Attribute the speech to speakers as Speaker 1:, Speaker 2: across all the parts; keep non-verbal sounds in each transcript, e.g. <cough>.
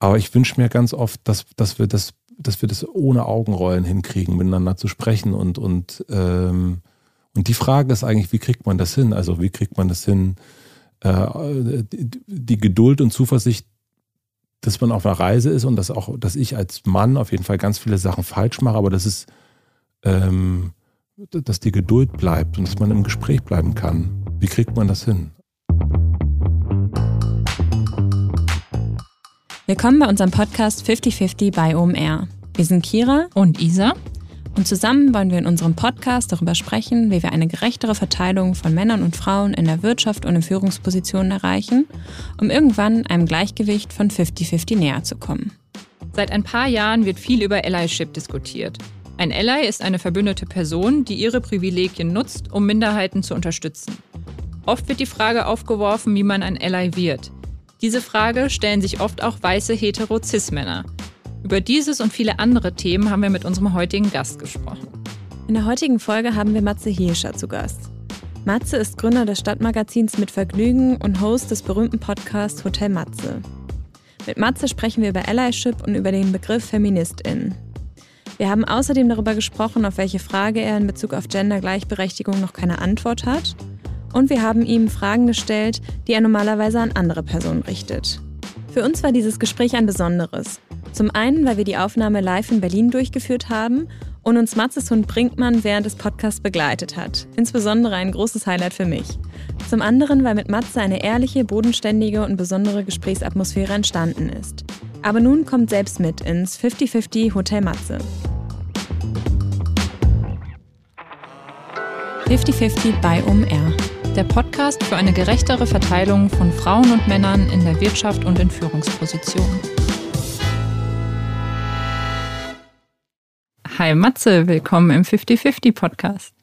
Speaker 1: Aber ich wünsche mir ganz oft, dass, dass wir das, dass wir das ohne Augenrollen hinkriegen, miteinander zu sprechen. Und, und, ähm, und die Frage ist eigentlich, wie kriegt man das hin? Also wie kriegt man das hin, äh, die, die Geduld und Zuversicht, dass man auf einer Reise ist und dass auch, dass ich als Mann auf jeden Fall ganz viele Sachen falsch mache, aber das ist, ähm, dass die Geduld bleibt und dass man im Gespräch bleiben kann. Wie kriegt man das hin?
Speaker 2: Willkommen bei unserem Podcast 5050 bei OMR. Wir sind Kira
Speaker 3: und Isa
Speaker 2: und zusammen wollen wir in unserem Podcast darüber sprechen, wie wir eine gerechtere Verteilung von Männern und Frauen in der Wirtschaft und in Führungspositionen erreichen, um irgendwann einem Gleichgewicht von 50-50 näher zu kommen.
Speaker 3: Seit ein paar Jahren wird viel über Allyship diskutiert. Ein Ally ist eine verbündete Person, die ihre Privilegien nutzt, um Minderheiten zu unterstützen. Oft wird die Frage aufgeworfen, wie man ein Ally wird. Diese Frage stellen sich oft auch weiße hetero-cis-Männer. Über dieses und viele andere Themen haben wir mit unserem heutigen Gast gesprochen.
Speaker 2: In der heutigen Folge haben wir Matze Hirscher zu Gast. Matze ist Gründer des Stadtmagazins Mit Vergnügen und Host des berühmten Podcasts Hotel Matze. Mit Matze sprechen wir über Allyship und über den Begriff Feministin. Wir haben außerdem darüber gesprochen, auf welche Frage er in Bezug auf Gendergleichberechtigung noch keine Antwort hat und wir haben ihm Fragen gestellt, die er normalerweise an andere Personen richtet. Für uns war dieses Gespräch ein besonderes. Zum einen, weil wir die Aufnahme live in Berlin durchgeführt haben und uns Matzes Hund Brinkmann während des Podcasts begleitet hat. Insbesondere ein großes Highlight für mich. Zum anderen, weil mit Matze eine ehrliche, bodenständige und besondere Gesprächsatmosphäre entstanden ist. Aber nun kommt selbst mit ins 50-50 Hotel Matze. 50-50 bei OMR
Speaker 3: der Podcast für eine gerechtere Verteilung von Frauen und Männern in der Wirtschaft und in Führungspositionen. Hi Matze, willkommen im 50-50 Podcast.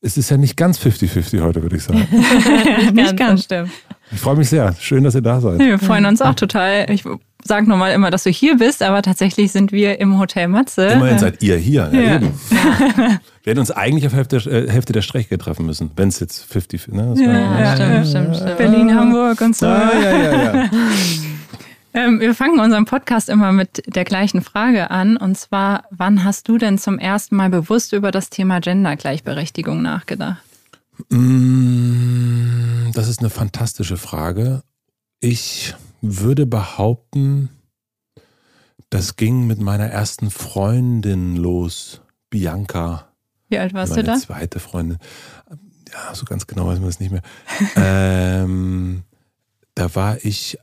Speaker 1: Es ist ja nicht ganz 50-50 heute, würde ich sagen. <laughs>
Speaker 3: nicht ganz, stimmt.
Speaker 1: Ich freue mich sehr. Schön, dass ihr da seid.
Speaker 3: Wir freuen uns auch total. Ich sage nochmal immer, dass du hier bist, aber tatsächlich sind wir im Hotel Matze.
Speaker 1: Immerhin seid ihr hier. Ja, ja. Eben. <laughs> Wir hätten uns eigentlich auf Hälfte, äh, Hälfte der Strecke treffen müssen, wenn es jetzt 50, ne?
Speaker 3: ja, ja, stimmt, stimmt, stimmt. Berlin, Hamburg und so.
Speaker 1: Ah, ja, ja, ja. <laughs>
Speaker 3: ähm, wir fangen unseren Podcast immer mit der gleichen Frage an. Und zwar, wann hast du denn zum ersten Mal bewusst über das Thema Gendergleichberechtigung nachgedacht?
Speaker 1: Mm, das ist eine fantastische Frage. Ich würde behaupten, das ging mit meiner ersten Freundin los, Bianca.
Speaker 3: Wie alt warst du da?
Speaker 1: Zweite Freundin. Ja, so ganz genau weiß man es nicht mehr. <laughs> ähm, da war ich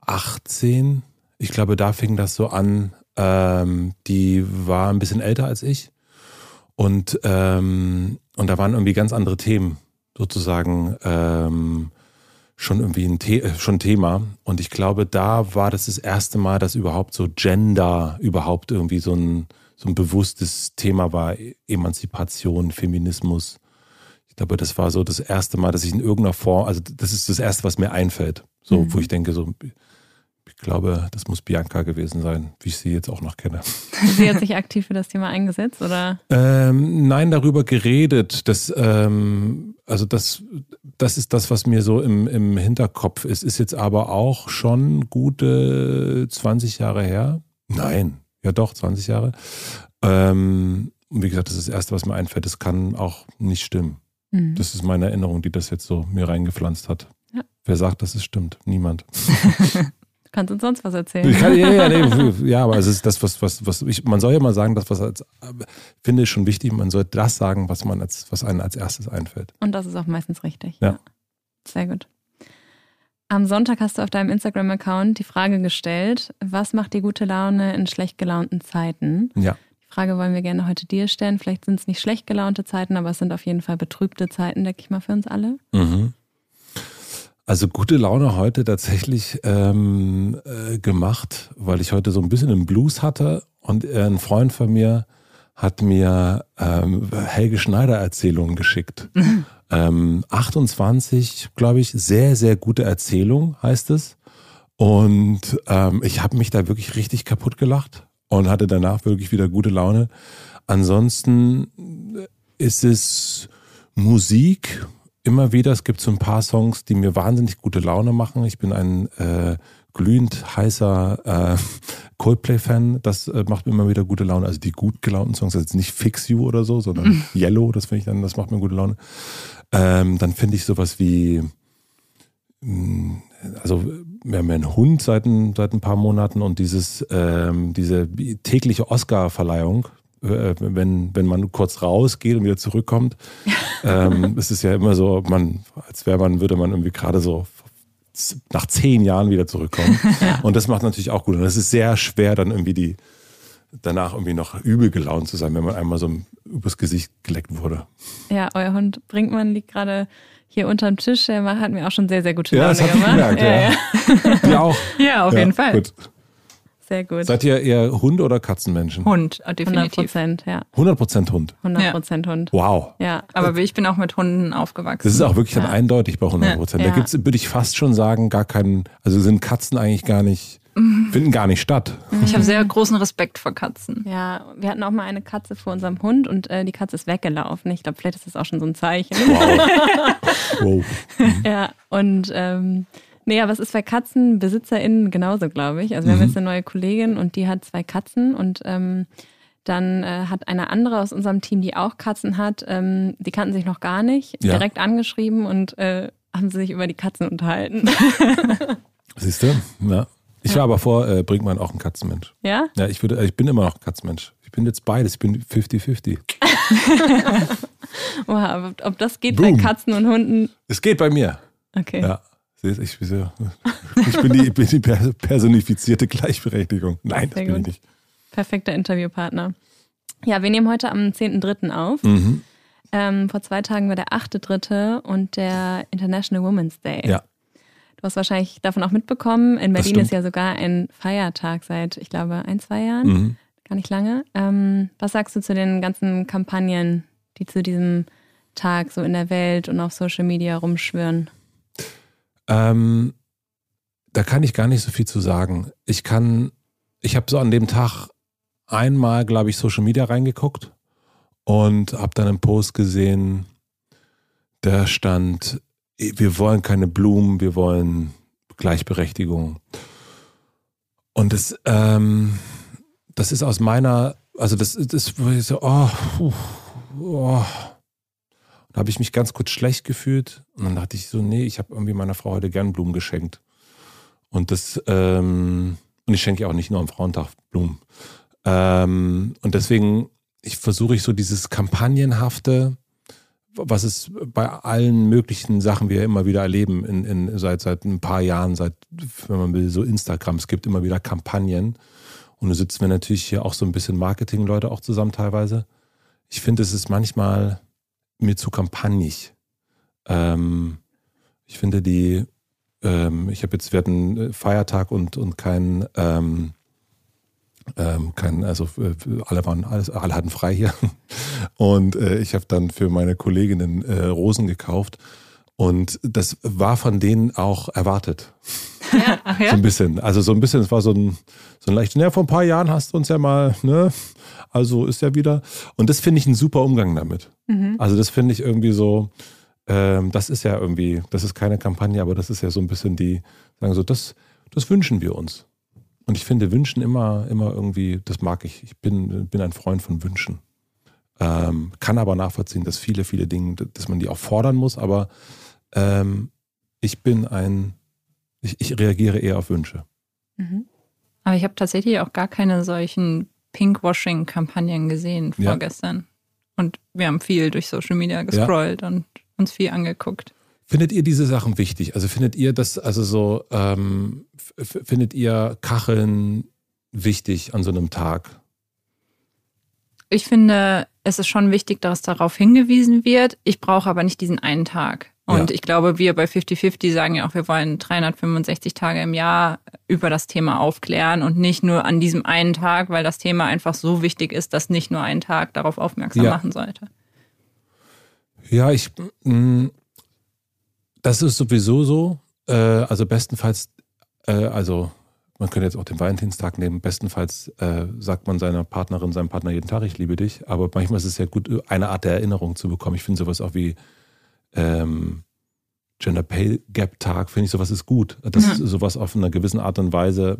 Speaker 1: 18. Ich glaube, da fing das so an. Ähm, die war ein bisschen älter als ich. Und, ähm, und da waren irgendwie ganz andere Themen sozusagen ähm, schon irgendwie ein The äh, schon Thema. Und ich glaube, da war das das erste Mal, dass überhaupt so Gender überhaupt irgendwie so ein, so ein bewusstes Thema war. Emanzipation, Feminismus. Ich glaube, das war so das erste Mal, dass ich in irgendeiner Form, also das ist das erste, was mir einfällt. So, mhm. wo ich denke, so, ich glaube, das muss Bianca gewesen sein, wie ich sie jetzt auch noch kenne. <laughs>
Speaker 2: Sie hat sich aktiv für das Thema eingesetzt, oder?
Speaker 1: Ähm, nein, darüber geredet. Das, ähm, also das, das ist das, was mir so im, im Hinterkopf ist. Ist jetzt aber auch schon gute 20 Jahre her. Nein, ja doch, 20 Jahre. Ähm, und wie gesagt, das ist das Erste, was mir einfällt. Das kann auch nicht stimmen. Mhm. Das ist meine Erinnerung, die das jetzt so mir reingepflanzt hat. Ja. Wer sagt, dass es stimmt? Niemand. <laughs>
Speaker 2: kannst uns sonst was erzählen.
Speaker 1: Kann, ja, ja, nee, <laughs> ja, aber es ist das, was, was, was ich, man soll ja mal sagen, das, was als, finde ich schon wichtig, man soll das sagen, was man als, was einem als erstes einfällt.
Speaker 2: Und das ist auch meistens richtig.
Speaker 1: Ja. ja.
Speaker 2: Sehr gut. Am Sonntag hast du auf deinem Instagram-Account die Frage gestellt, was macht dir gute Laune in schlecht gelaunten Zeiten?
Speaker 1: Ja.
Speaker 2: Die Frage wollen wir gerne heute dir stellen. Vielleicht sind es nicht schlecht gelaunte Zeiten, aber es sind auf jeden Fall betrübte Zeiten, denke ich mal, für uns alle.
Speaker 1: Mhm. Also gute Laune heute tatsächlich ähm, äh, gemacht, weil ich heute so ein bisschen einen Blues hatte und äh, ein Freund von mir hat mir ähm, Helge Schneider Erzählungen geschickt. <laughs> ähm, 28, glaube ich, sehr, sehr gute Erzählung heißt es. Und ähm, ich habe mich da wirklich richtig kaputt gelacht und hatte danach wirklich wieder gute Laune. Ansonsten ist es Musik, immer wieder. Es gibt so ein paar Songs, die mir wahnsinnig gute Laune machen. Ich bin ein äh, glühend heißer äh, Coldplay-Fan. Das äh, macht mir immer wieder gute Laune. Also die gut gelaunten Songs, also nicht Fix You oder so, sondern mhm. Yellow, das finde ich dann, das macht mir gute Laune. Ähm, dann finde ich sowas wie, mh, mm, also wir haben ja einen Hund seit ein, seit ein paar Monaten und dieses, ähm, diese tägliche Oscar-Verleihung, äh, wenn, wenn man kurz rausgeht und wieder zurückkommt, <laughs> ähm, es ist ja immer so, man, als wäre man, würde man irgendwie gerade so nach zehn Jahren wieder zurückkommen. <laughs> Und das macht natürlich auch gut. Und es ist sehr schwer, dann irgendwie die danach irgendwie noch übel gelaunt zu sein, wenn man einmal so übers Gesicht geleckt wurde.
Speaker 2: Ja, euer Hund Brinkmann liegt gerade hier unterm Tisch. Er hat mir auch schon sehr, sehr gute Laune ja, das gemacht. Gemerkt, ja, ja.
Speaker 1: ja. <laughs> ja auch.
Speaker 3: Ja, auf jeden Fall. Gut.
Speaker 2: Sehr gut.
Speaker 1: Seid ihr eher Hund- oder Katzenmenschen?
Speaker 3: Hund, äh, definitiv. 100
Speaker 2: Prozent, ja.
Speaker 1: 100 Prozent Hund?
Speaker 2: 100 Prozent Hund.
Speaker 1: Wow.
Speaker 3: Ja. Aber ich bin auch mit Hunden aufgewachsen.
Speaker 1: Das ist auch wirklich dann eindeutig bei 100 Prozent. Da gibt es, würde ich fast schon sagen, gar keinen, also sind Katzen eigentlich gar nicht finden gar nicht statt.
Speaker 3: Ich habe sehr großen Respekt vor Katzen.
Speaker 2: Ja, wir hatten auch mal eine Katze vor unserem Hund und äh, die Katze ist weggelaufen. Ich glaube, vielleicht ist das auch schon so ein Zeichen.
Speaker 1: Wow. <laughs> wow.
Speaker 2: Ja, und ähm, Nee, aber es ist bei KatzenbesitzerInnen genauso, glaube ich. Also wir mhm. haben jetzt eine neue Kollegin und die hat zwei Katzen und ähm, dann äh, hat eine andere aus unserem Team, die auch Katzen hat, ähm, die kannten sich noch gar nicht, ja. direkt angeschrieben und äh, haben sie sich über die Katzen unterhalten. <laughs>
Speaker 1: Siehst du? Ja. Ich war aber vor äh, Brinkmann auch ein Katzenmensch.
Speaker 2: Ja?
Speaker 1: Ja, ich, würde, ich bin immer noch ein Katzenmensch. Ich bin jetzt beides. Ich bin 50-50. <laughs>
Speaker 2: wow, ob, ob das geht Boom. bei Katzen und Hunden?
Speaker 1: Es geht bei mir.
Speaker 2: Okay.
Speaker 1: Ja. Ich, <laughs> ich bin die, bin die personifizierte Gleichberechtigung. Nein, das bin ich nicht.
Speaker 2: Perfekter Interviewpartner. Ja, wir nehmen heute am 10.3. auf.
Speaker 1: Mhm.
Speaker 2: Ähm, vor zwei Tagen war der 8.3. und der International Women's Day.
Speaker 1: Ja.
Speaker 2: Du hast wahrscheinlich davon auch mitbekommen. In Berlin ist ja sogar ein Feiertag seit, ich glaube, ein, zwei Jahren.
Speaker 1: Mhm.
Speaker 2: Gar nicht lange. Ähm, was sagst du zu den ganzen Kampagnen, die zu diesem Tag so in der Welt und auf Social Media rumschwirren?
Speaker 1: Ähm, da kann ich gar nicht so viel zu sagen. Ich kann, ich habe so an dem Tag einmal, glaube ich, Social Media reingeguckt und habe dann einen Post gesehen, der stand, wir wollen keine Blumen, wir wollen Gleichberechtigung. Und das, ähm, das ist aus meiner, also das, das so, oh, oh. Da habe ich mich ganz kurz schlecht gefühlt und dann dachte ich so, nee, ich habe irgendwie meiner Frau heute gern Blumen geschenkt. Und das, ähm, und ich schenke ja auch nicht nur am Frauentag Blumen. Ähm, und deswegen ich versuche ich so dieses Kampagnenhafte, was es bei allen möglichen Sachen wir immer wieder erleben, in, in, seit, seit ein paar Jahren, seit, wenn man will, so Instagram, es gibt immer wieder Kampagnen. Und da sitzen wir natürlich hier auch so ein bisschen Marketing-Leute auch zusammen teilweise. Ich finde, es ist manchmal mir zu kampagnig. Ähm, ich finde die, ähm, ich habe jetzt, wir hatten Feiertag und, und kein, ähm, ähm, kein, also äh, alle waren, alles, alle hatten frei hier. <laughs> Und äh, ich habe dann für meine Kolleginnen äh, Rosen gekauft. Und das war von denen auch erwartet.
Speaker 2: Ja, ja.
Speaker 1: So ein bisschen. Also so ein bisschen, es war so ein, so ein leichtes, ja, vor ein paar Jahren hast du uns ja mal, ne? Also ist ja wieder. Und das finde ich ein super Umgang damit. Mhm. Also das finde ich irgendwie so, ähm, das ist ja irgendwie, das ist keine Kampagne, aber das ist ja so ein bisschen die, sagen so, das, das wünschen wir uns. Und ich finde Wünschen immer, immer irgendwie, das mag ich. Ich bin, bin ein Freund von Wünschen. Ähm, kann aber nachvollziehen, dass viele, viele Dinge, dass man die auch fordern muss, aber ähm, ich bin ein, ich, ich reagiere eher auf Wünsche.
Speaker 3: Mhm. Aber ich habe tatsächlich auch gar keine solchen Pinkwashing-Kampagnen gesehen vorgestern. Ja. Und wir haben viel durch Social Media gescrollt ja. und uns viel angeguckt.
Speaker 1: Findet ihr diese Sachen wichtig? Also findet ihr das, also so, ähm, findet ihr Kacheln wichtig an so einem Tag?
Speaker 3: Ich finde, es ist schon wichtig, dass darauf hingewiesen wird. Ich brauche aber nicht diesen einen Tag. Und ja. ich glaube, wir bei 50-50 sagen ja auch, wir wollen 365 Tage im Jahr über das Thema aufklären und nicht nur an diesem einen Tag, weil das Thema einfach so wichtig ist, dass nicht nur ein Tag darauf aufmerksam ja. machen sollte.
Speaker 1: Ja, ich, mh, mm, das ist sowieso so. Äh, also bestenfalls, äh, also man könnte jetzt auch den Valentinstag nehmen. Bestenfalls äh, sagt man seiner Partnerin, seinem Partner jeden Tag, ich liebe dich. Aber manchmal ist es ja gut, eine Art der Erinnerung zu bekommen. Ich finde sowas auch wie ähm, Gender Pay Gap Tag, finde ich, sowas ist gut. Dass
Speaker 3: Ja.
Speaker 1: sowas auf eine gewisse Art und Weise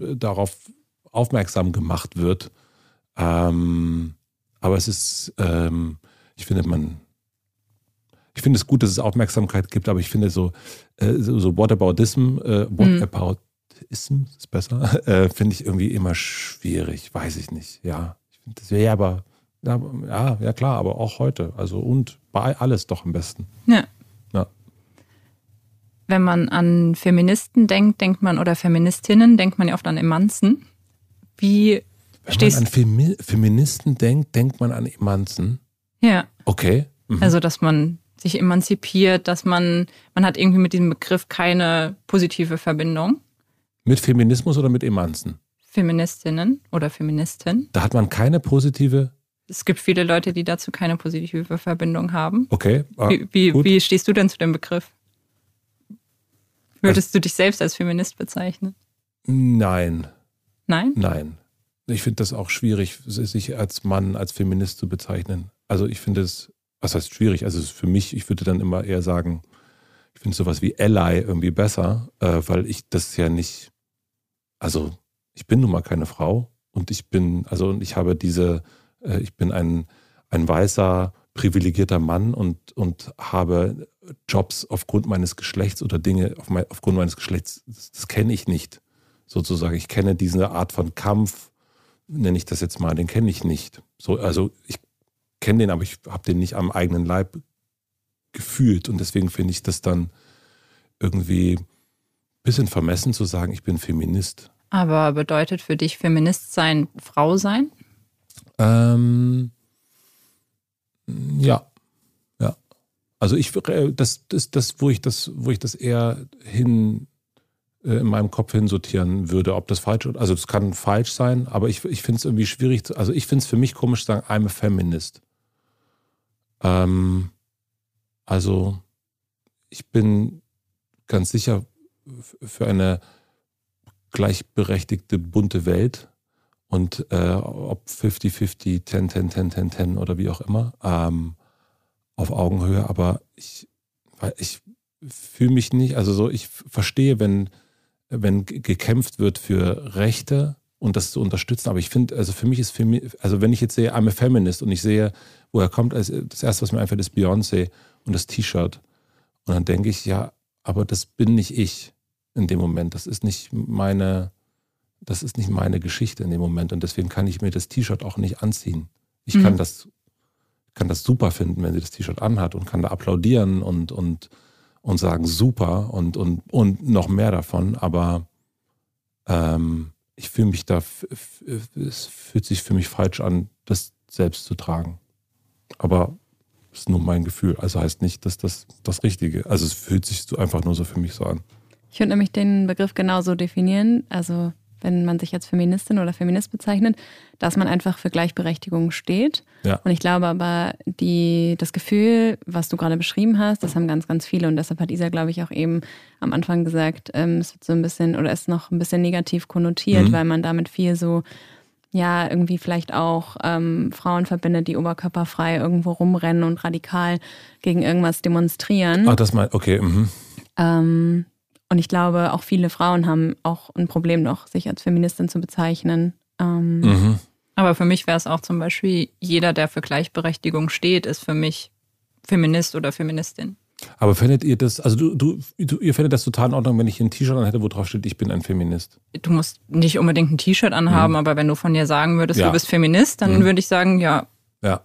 Speaker 1: äh, darauf aufmerksam gemacht wird. Ähm, aber es ist, ähm, ich finde, man, ich finde es gut, dass es Aufmerksamkeit gibt, aber ich finde so, äh, so, so Whataboutism, äh, Whataboutism ist besser, <laughs> äh, finde ich irgendwie immer schwierig, weiß ich nicht. Ja, ich finde das wäre aber, ja, ja, klar, aber auch heute. Also und bei alles doch am besten.
Speaker 3: Ja.
Speaker 1: Ja.
Speaker 3: Wenn man an Feministen denkt, denkt man, oder Feministinnen, denkt man ja oft an Emanzen. Wie
Speaker 1: Wenn
Speaker 3: stehst
Speaker 1: man an Femi Feministen denkt, denkt man an Emanzen.
Speaker 3: Ja,
Speaker 1: Okay. Mhm.
Speaker 3: also dass man sich emanzipiert, dass man, man hat irgendwie mit diesem Begriff keine positive Verbindung.
Speaker 1: mit Feminismus oder mit Emanzen?
Speaker 3: Feministinnen oder Feministin.
Speaker 1: Da hat man keine positive.
Speaker 3: Es gibt viele Leute, die dazu keine positive Verbindung haben.
Speaker 1: Okay. ah,
Speaker 3: Wie, wie, wie stehst du denn zu dem Begriff? Würdest du dich selbst als Feminist bezeichnen?
Speaker 1: Nein,
Speaker 3: Nein?
Speaker 1: nein. Ich finde das auch schwierig, sich als Mann, als Feminist zu bezeichnen. Also ich finde es, was heißt schwierig? Also für mich, ich würde dann immer eher sagen, ich finde sowas wie Ally irgendwie besser, äh, weil ich das ja nicht, also ich bin nun mal keine Frau und ich bin, also und ich habe diese, äh, ich bin ein, ein weißer, privilegierter Mann und, und habe Jobs aufgrund meines Geschlechts oder Dinge auf mein, aufgrund meines Geschlechts, das, das kenne ich nicht, sozusagen. Ich kenne diese Art von Kampf, nenne ich das jetzt mal, den kenne ich nicht. So, also ich kenne den, aber ich habe den nicht am eigenen Leib gefühlt und deswegen finde ich das dann irgendwie ein bisschen vermessen zu sagen, ich bin Feminist.
Speaker 3: Aber bedeutet für dich Feminist sein Frau sein?
Speaker 1: Ähm, ja, ja. Also ich äh, das das das wo ich das wo ich das eher hin äh, in meinem Kopf hinsortieren würde, ob das falsch ist. Also es kann falsch sein, aber ich, ich finde es irgendwie schwierig. Zu, also ich finde es für mich komisch zu sagen, I'm a feminist. Ähm, also ich bin ganz sicher für eine gleichberechtigte, bunte Welt und äh, ob 50-50, 10, 10, 10, 10, 10 oder wie auch immer, ähm, auf Augenhöhe, aber ich, ich fühle mich nicht, also so, ich verstehe, wenn, wenn gekämpft wird für Rechte und das zu unterstützen, aber ich finde, also für mich ist für mich, also wenn ich jetzt sehe, I'm a Feminist und ich sehe, woher kommt, also das erste, was mir einfällt, ist Beyoncé und das T-Shirt. Und dann denke ich, ja, aber das bin nicht ich in dem Moment. Das ist nicht meine, das ist nicht meine Geschichte in dem Moment. Und deswegen kann ich mir das T-Shirt auch nicht anziehen. Ich kann
Speaker 3: Mhm.
Speaker 1: das, kann das super finden, wenn sie das T-Shirt anhat und kann da applaudieren und, und, und sagen, super und, und, und noch mehr davon. Aber ähm, ich fühle mich da, es fühlt sich für mich falsch an, das selbst zu tragen. Aber es ist nur mein Gefühl. Also heißt nicht, dass das das Richtige. Also es fühlt sich so einfach nur so für mich so an.
Speaker 2: Ich würde nämlich den Begriff genauso definieren. Also wenn man sich als Feministin oder Feminist bezeichnet, dass man einfach für Gleichberechtigung steht.
Speaker 1: Ja.
Speaker 2: Und ich glaube aber, die, das Gefühl, was du gerade beschrieben hast, das haben ganz, ganz viele. Und deshalb hat Isa, glaube ich, auch eben am Anfang gesagt, ähm, es wird so ein bisschen oder ist noch ein bisschen negativ konnotiert,
Speaker 1: Mhm.
Speaker 2: weil man damit viel so, ja, irgendwie vielleicht auch ähm, Frauen verbindet, die oberkörperfrei irgendwo rumrennen und radikal gegen irgendwas demonstrieren.
Speaker 1: Ah, das mein, okay. Mhm.
Speaker 2: Ähm, und ich glaube, auch viele Frauen haben auch ein Problem noch, sich als Feministin zu bezeichnen. Ähm,
Speaker 1: Mhm.
Speaker 3: Aber für mich wäre es auch zum Beispiel, jeder, der für Gleichberechtigung steht, ist für mich Feminist oder Feministin.
Speaker 1: Aber findet ihr das, also du, du, du, ihr findet das total in Ordnung, wenn ich ein T-Shirt an hätte, wo drauf steht, ich bin ein Feminist.
Speaker 3: Du musst nicht unbedingt ein T-Shirt anhaben,
Speaker 1: Mhm.
Speaker 3: aber wenn du von dir sagen würdest,
Speaker 1: Ja.
Speaker 3: du bist Feminist, dann
Speaker 1: Mhm.
Speaker 3: würde ich sagen, ja,
Speaker 1: Ja.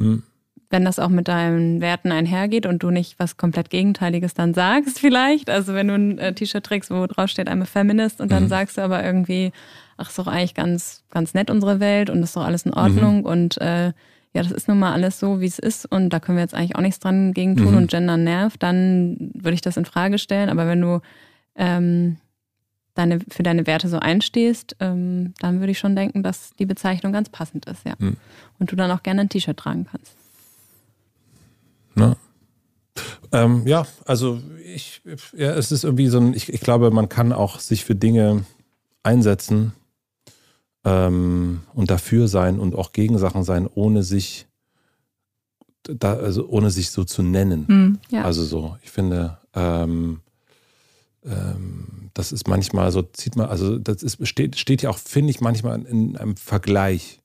Speaker 1: Hm.
Speaker 2: Wenn das auch mit deinen Werten einhergeht und du nicht was komplett Gegenteiliges dann sagst, <laughs> vielleicht. Also wenn du ein äh, T-Shirt trägst, wo drauf steht, I'm a Feminist und dann
Speaker 1: Mhm.
Speaker 2: sagst du aber irgendwie, ach, ist doch eigentlich ganz, ganz nett unsere Welt und ist doch alles in Ordnung und äh, ja, das ist nun mal alles so, wie es ist und da können wir jetzt eigentlich auch nichts dran gegen tun
Speaker 1: Mhm.
Speaker 2: und Gender nervt, dann würde ich das in Frage stellen. Aber wenn du ähm, deine, für deine Werte so einstehst, ähm, dann würde ich schon denken, dass die Bezeichnung ganz passend ist, ja.
Speaker 1: Mhm.
Speaker 2: Und du dann auch gerne ein T-Shirt tragen kannst.
Speaker 1: Ne? Ähm, ja, also ich, ja, es ist irgendwie so ein, ich, ich glaube, man kann auch sich für Dinge einsetzen ähm, und dafür sein und auch gegen Sachen sein, ohne sich da, also ohne sich so zu nennen.
Speaker 3: Hm, ja.
Speaker 1: Also so, ich finde, ähm, ähm, das ist manchmal so, zieht man, also das ist, steht, steht ja auch, finde ich, manchmal in einem Vergleich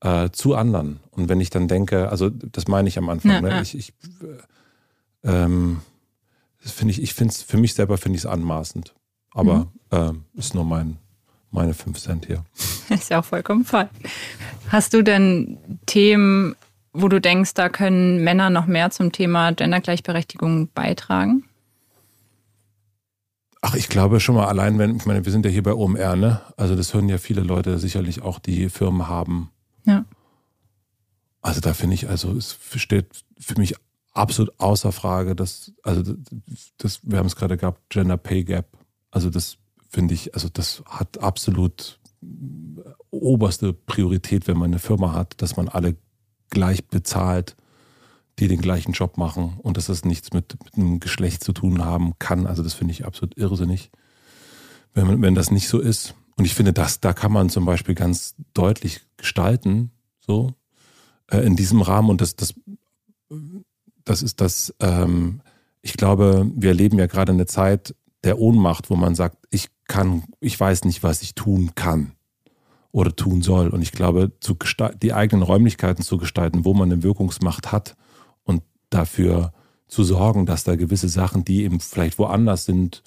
Speaker 1: äh, zu anderen. Und wenn ich dann denke, also das meine ich am Anfang,
Speaker 3: Ja,
Speaker 1: ne?
Speaker 3: ja.
Speaker 1: ich, ich äh, ähm, finde ich, ich finde es, für mich selber finde ich es anmaßend. Aber
Speaker 3: Mhm.
Speaker 1: ähm, ist nur mein, meine 5 Cent hier. <laughs>
Speaker 3: Ist ja auch vollkommen fein. Hast du denn Themen, wo du denkst, da können Männer noch mehr zum Thema Gendergleichberechtigung beitragen?
Speaker 1: Ach, ich glaube schon mal allein, wenn, ich meine, wir sind ja hier bei OMR, ne? Also das hören ja viele Leute sicherlich auch, die Firmen haben.
Speaker 3: Ja.
Speaker 1: Also da finde ich, also es steht für mich absolut außer Frage, dass, also das, wir haben es gerade gehabt, Gender Pay Gap. Also das finde ich, also das hat absolut oberste Priorität, wenn man eine Firma hat, dass man alle gleich bezahlt, die den gleichen Job machen und dass das nichts mit, mit einem Geschlecht zu tun haben kann. Also das finde ich absolut irrsinnig, wenn, man, wenn das nicht so ist. Und ich finde, das, da kann man zum Beispiel ganz deutlich gestalten, so äh, in diesem Rahmen. Und das, das, das ist das, ähm, ich glaube, wir erleben ja gerade eine Zeit der Ohnmacht, wo man sagt, ich kann, ich weiß nicht, was ich tun kann oder tun soll. Und ich glaube, zu die eigenen Räumlichkeiten zu gestalten, wo man eine Wirkungsmacht hat und dafür zu sorgen, dass da gewisse Sachen, die eben vielleicht woanders sind,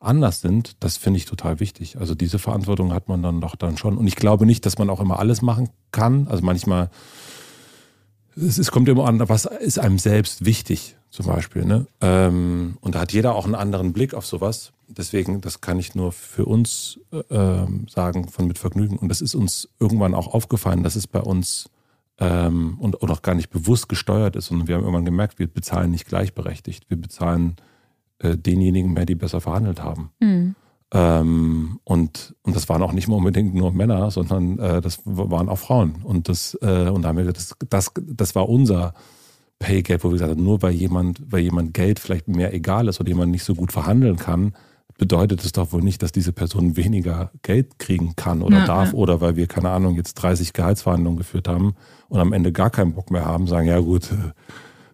Speaker 1: anders sind, das finde ich total wichtig. Also diese Verantwortung hat man dann doch dann schon. Und ich glaube nicht, dass man auch immer alles machen kann. Also manchmal, es, es kommt immer an, was ist einem selbst wichtig, zum Beispiel. Ne? Ähm, und da hat jeder auch einen anderen Blick auf sowas. Deswegen, das kann ich nur für uns äh, ähm, sagen, von mit Vergnügen. Und das ist uns irgendwann auch aufgefallen, dass es bei uns ähm, und, und auch gar nicht bewusst gesteuert ist. Und wir haben irgendwann gemerkt, wir bezahlen nicht gleichberechtigt. Wir bezahlen äh, denjenigen mehr, die besser verhandelt haben.
Speaker 2: Mhm.
Speaker 1: Ähm, und, und das waren auch nicht mal unbedingt nur Männer, sondern äh, das waren auch Frauen. Und das, äh, und da haben wir gesagt, das, das, das war unser Pay Gap, wo wir gesagt haben, nur weil jemand, weil jemand Geld vielleicht mehr egal ist oder jemand nicht so gut verhandeln kann, bedeutet es doch wohl nicht, dass diese Person weniger Geld kriegen kann oder
Speaker 3: Ja,
Speaker 1: darf
Speaker 3: ja.
Speaker 1: oder weil wir, keine Ahnung, jetzt 30 Gehaltsverhandlungen geführt haben und am Ende gar keinen Bock mehr haben, sagen, ja gut,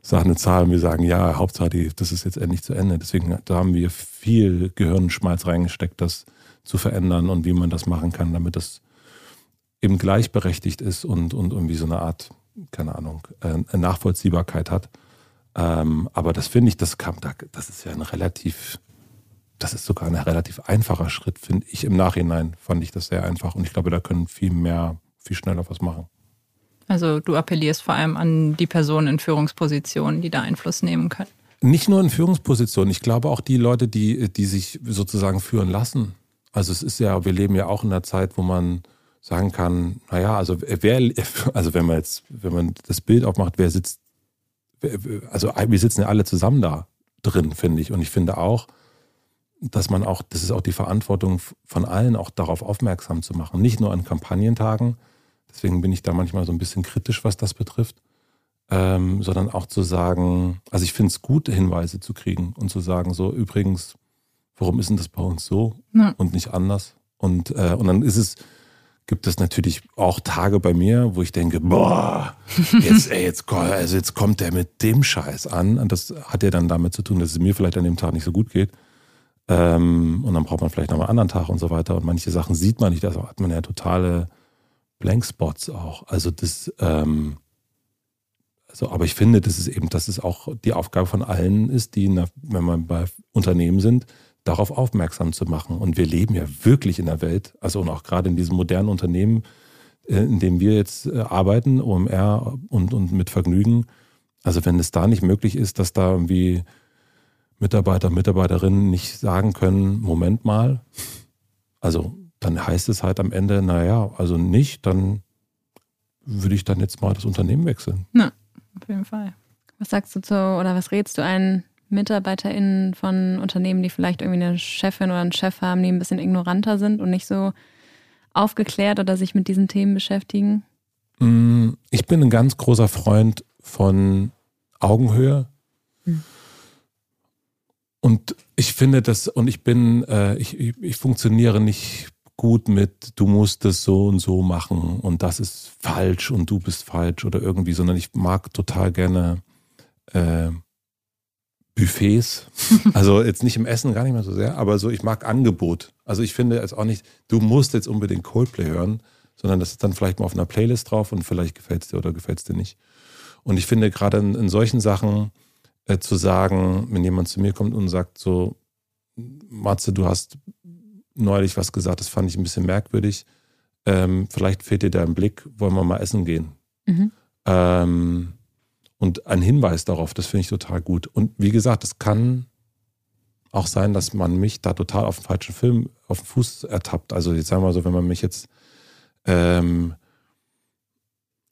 Speaker 1: äh, sag eine Zahl wir sagen, ja, Hauptsache, die, das ist jetzt endlich zu Ende. Deswegen da haben wir viel Gehirnschmalz reingesteckt, das zu verändern und wie man das machen kann, damit das eben gleichberechtigt ist und, und irgendwie so eine Art, keine Ahnung, äh, Nachvollziehbarkeit hat. Ähm, aber das finde ich, das kam, da- das ist ja ein relativ, das ist sogar ein relativ einfacher Schritt, finde ich. Im Nachhinein fand ich das sehr einfach und ich glaube, da können viel mehr, viel schneller was machen.
Speaker 3: Also du appellierst vor allem an die Personen in Führungspositionen, die da Einfluss nehmen können.
Speaker 1: Nicht nur in Führungspositionen, ich glaube auch die Leute, die, die sich sozusagen führen lassen. Also es ist ja, wir leben ja auch in einer Zeit, wo man sagen kann, naja, also wer, also wenn man jetzt, wenn man das Bild aufmacht, wer sitzt, also wir sitzen ja alle zusammen da drin, finde ich. Und ich finde auch, dass man auch, das ist auch die Verantwortung von allen, auch darauf aufmerksam zu machen. Nicht nur an Kampagnentagen, deswegen bin ich da manchmal so ein bisschen kritisch, was das betrifft, ähm, sondern auch zu sagen, also ich finde es gut, Hinweise zu kriegen und zu sagen, so übrigens, warum ist denn das bei uns so
Speaker 3: Ja.
Speaker 1: und nicht anders? Und, äh, und dann ist es, gibt es natürlich auch Tage bei mir, wo ich denke, boah, jetzt, ey, jetzt, also jetzt kommt der mit dem Scheiß an. Und das hat ja dann damit zu tun, dass es mir vielleicht an dem Tag nicht so gut geht. Ähm, und dann braucht man vielleicht noch einen anderen Tag und so weiter. Und manche Sachen sieht man nicht, da hat man ja totale Blankspots auch. Also das, ähm, also, aber ich finde, das ist eben, dass es auch die Aufgabe von allen ist, die, der, wenn man bei Unternehmen sind, darauf aufmerksam zu machen. Und wir leben ja wirklich in der Welt, also und auch gerade in diesem modernen Unternehmen, äh, in dem wir jetzt äh, arbeiten, OMR und, und mit Vergnügen. Also wenn es da nicht möglich ist, dass da irgendwie Mitarbeiter, Mitarbeiterinnen nicht sagen können, Moment mal, also dann heißt es halt am Ende, naja, also nicht, dann würde ich dann jetzt mal das Unternehmen wechseln.
Speaker 3: Auf jeden Fall.
Speaker 2: Was sagst du zu, oder was rätst du einen MitarbeiterInnen von Unternehmen, die vielleicht irgendwie eine Chefin oder einen Chef haben, die ein bisschen ignoranter sind und nicht so aufgeklärt oder sich mit diesen Themen beschäftigen?
Speaker 1: Mm, Ich bin ein ganz großer Freund von Augenhöhe.
Speaker 2: Hm.
Speaker 1: Und ich finde das, und ich bin, äh, ich, ich, ich funktioniere nicht gut mit, du musst es so und so machen und das ist falsch und du bist falsch oder irgendwie, sondern ich mag total gerne äh, Buffets. <laughs> Also jetzt nicht im Essen, gar nicht mehr so sehr, aber so, ich mag Angebot. Also ich finde es auch nicht, du musst jetzt unbedingt Coldplay hören, sondern das ist dann vielleicht mal auf einer Playlist drauf und vielleicht gefällt es dir oder gefällt es dir nicht. Und ich finde gerade in, in solchen Sachen äh, zu sagen, wenn jemand zu mir kommt und sagt so, Matze, du hast neulich was gesagt, das fand ich ein bisschen merkwürdig. Ähm, vielleicht fehlt dir da ein Blick, wollen wir mal essen gehen. Mhm. Ähm, und ein Hinweis darauf, das finde ich total gut. Und wie gesagt, es kann auch sein, dass man mich da total auf den falschen Film, auf den Fuß ertappt. Also jetzt sagen wir mal so, wenn man mich jetzt ähm,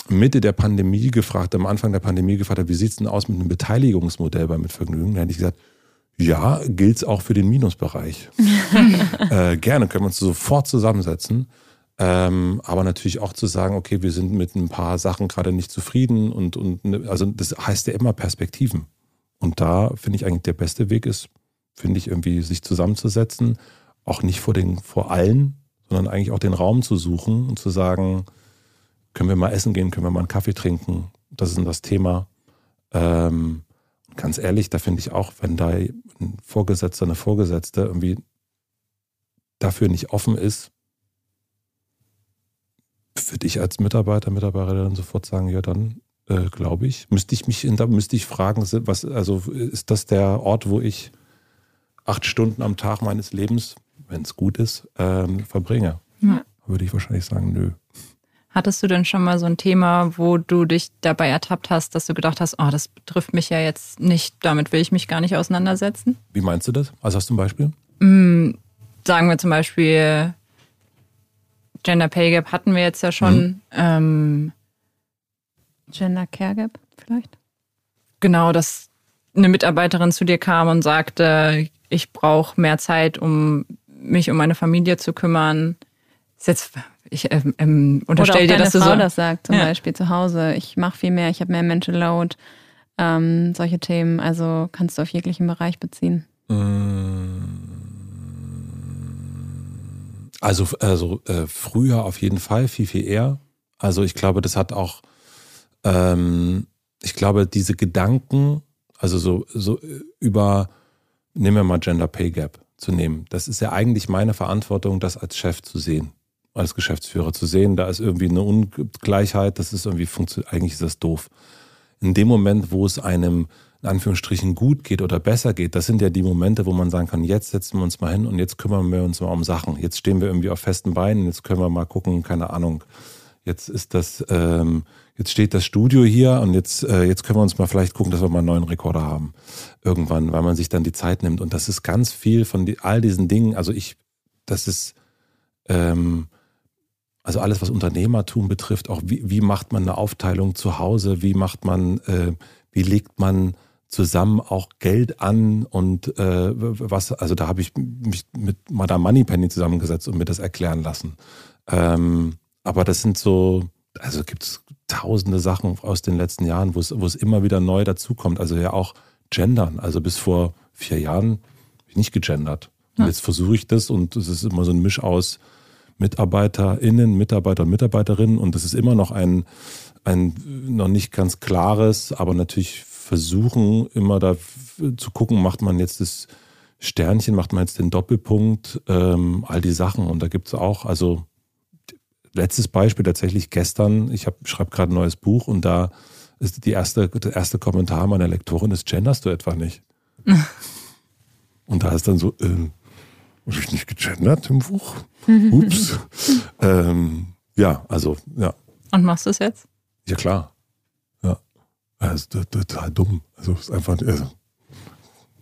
Speaker 1: Mitte der Pandemie gefragt, am Anfang der Pandemie gefragt hat, wie sieht es denn aus mit einem Beteiligungsmodell bei Mitvergnügen, dann hätte ich gesagt, ja, gilt es auch für den Minusbereich. <laughs> äh, gerne können wir uns sofort zusammensetzen. Ähm, aber natürlich auch zu sagen, okay, wir sind mit ein paar Sachen gerade nicht zufrieden und, und ne, also das heißt ja immer Perspektiven. Und da finde ich eigentlich der beste Weg ist, finde ich irgendwie sich zusammenzusetzen, auch nicht vor den, vor allen, sondern eigentlich auch den Raum zu suchen und zu sagen, können wir mal essen gehen, können wir mal einen Kaffee trinken, das ist das Thema. Ähm, ganz ehrlich, da finde ich auch, wenn da ein Vorgesetzter, eine Vorgesetzte irgendwie dafür nicht offen ist, würde ich als Mitarbeiter, Mitarbeiterin sofort sagen, ja, dann äh, glaube ich, müsste ich mich in, da müsste ich fragen, was, also ist das der Ort, wo ich acht Stunden am Tag meines Lebens, wenn es gut ist, ähm, verbringe? Ja. Würde ich wahrscheinlich sagen, nö.
Speaker 3: Hattest du denn schon mal so ein Thema, wo du dich dabei ertappt hast, dass du gedacht hast, oh, das betrifft mich ja jetzt nicht, damit will ich mich gar nicht auseinandersetzen?
Speaker 1: Wie meinst du das? Also hast du ein Beispiel?
Speaker 3: Mm, sagen wir zum Beispiel, Gender Pay Gap hatten wir jetzt ja schon. Mhm. Ähm,
Speaker 2: Gender Care Gap vielleicht?
Speaker 3: Genau, dass eine Mitarbeiterin zu dir kam und sagte, ich brauche mehr Zeit, um mich um meine Familie zu kümmern. Ist jetzt ich ähm, ähm, unterstelle dir, dass
Speaker 2: du
Speaker 3: Frau so
Speaker 2: das sagt, zum ja. Beispiel zu Hause. Ich mache viel mehr, ich habe mehr Mental Load. Ähm, solche Themen, also kannst du auf jeglichen Bereich beziehen.
Speaker 1: Also, also äh, früher auf jeden Fall viel, viel eher. Also ich glaube, das hat auch, ähm, ich glaube, diese Gedanken, also so, so über, nehmen wir mal Gender Pay Gap zu nehmen. Das ist ja eigentlich meine Verantwortung, das als Chef zu sehen als Geschäftsführer zu sehen, da ist irgendwie eine Ungleichheit, das ist irgendwie funktioniert, eigentlich ist das doof. In dem Moment, wo es einem in Anführungsstrichen gut geht oder besser geht, das sind ja die Momente, wo man sagen kann, jetzt setzen wir uns mal hin und jetzt kümmern wir uns mal um Sachen. Jetzt stehen wir irgendwie auf festen Beinen, jetzt können wir mal gucken, keine Ahnung. Jetzt ist das, ähm, jetzt steht das Studio hier und jetzt, äh, jetzt können wir uns mal vielleicht gucken, dass wir mal einen neuen Rekorder haben. Irgendwann, weil man sich dann die Zeit nimmt. Und das ist ganz viel von die, all diesen Dingen. Also ich, das ist, ähm, also alles, was Unternehmertum betrifft, auch wie, wie macht man eine Aufteilung zu Hause, wie macht man, äh, wie legt man zusammen auch Geld an und äh, was, also da habe ich mich mit Madame Moneypenny zusammengesetzt und mir das erklären lassen. Ähm, aber das sind so, also gibt es tausende Sachen aus den letzten Jahren, wo es, wo es immer wieder neu dazukommt. Also ja auch Gendern. Also bis vor vier Jahren habe ich nicht gegendert. Und jetzt versuche ich das und es ist immer so ein Misch aus MitarbeiterInnen, Mitarbeiter und Mitarbeiterinnen. Und das ist immer noch ein, ein noch nicht ganz klares, aber natürlich versuchen immer da zu gucken, macht man jetzt das Sternchen, macht man jetzt den Doppelpunkt, ähm, all die Sachen. Und da gibt es auch, also letztes Beispiel tatsächlich gestern, ich schreibe gerade ein neues Buch und da ist die erste, der erste Kommentar meiner Lektorin ist, genderst du etwa nicht? <laughs> und da ist dann so, äh, habe ich nicht gegendert im Buch? <laughs> Ups. ähm, ja, also, ja.
Speaker 3: Und machst du es jetzt?
Speaker 1: Ja, klar. Ja. Ist total dumm. Also, ist einfach, also,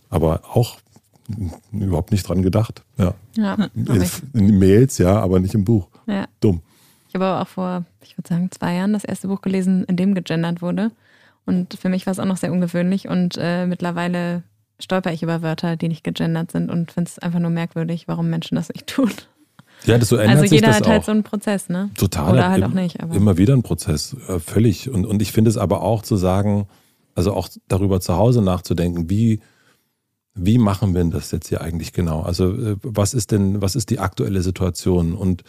Speaker 1: aber auch überhaupt nicht dran gedacht. Ja. ja in, in Mails, ja, aber nicht im Buch. Ja. Dumm.
Speaker 2: Ich habe aber auch vor, ich würde sagen, zwei Jahren das erste Buch gelesen, in dem gegendert wurde. Und für mich war es auch noch sehr ungewöhnlich. Und äh, mittlerweile stolper ich über Wörter, die nicht gegendert sind und finde es einfach nur merkwürdig, warum Menschen das nicht tun.
Speaker 1: Ja, das so ändert
Speaker 2: also jeder hat halt auch. halt so einen Prozess, ne?
Speaker 1: Total.
Speaker 2: Oder halt auch nicht.
Speaker 1: Aber. Immer wieder ein Prozess, äh, völlig. Und, und ich finde es aber auch zu sagen, also auch darüber zu Hause nachzudenken, wie, wie machen wir das jetzt hier eigentlich genau? Also äh, was ist denn, was ist die aktuelle Situation? Und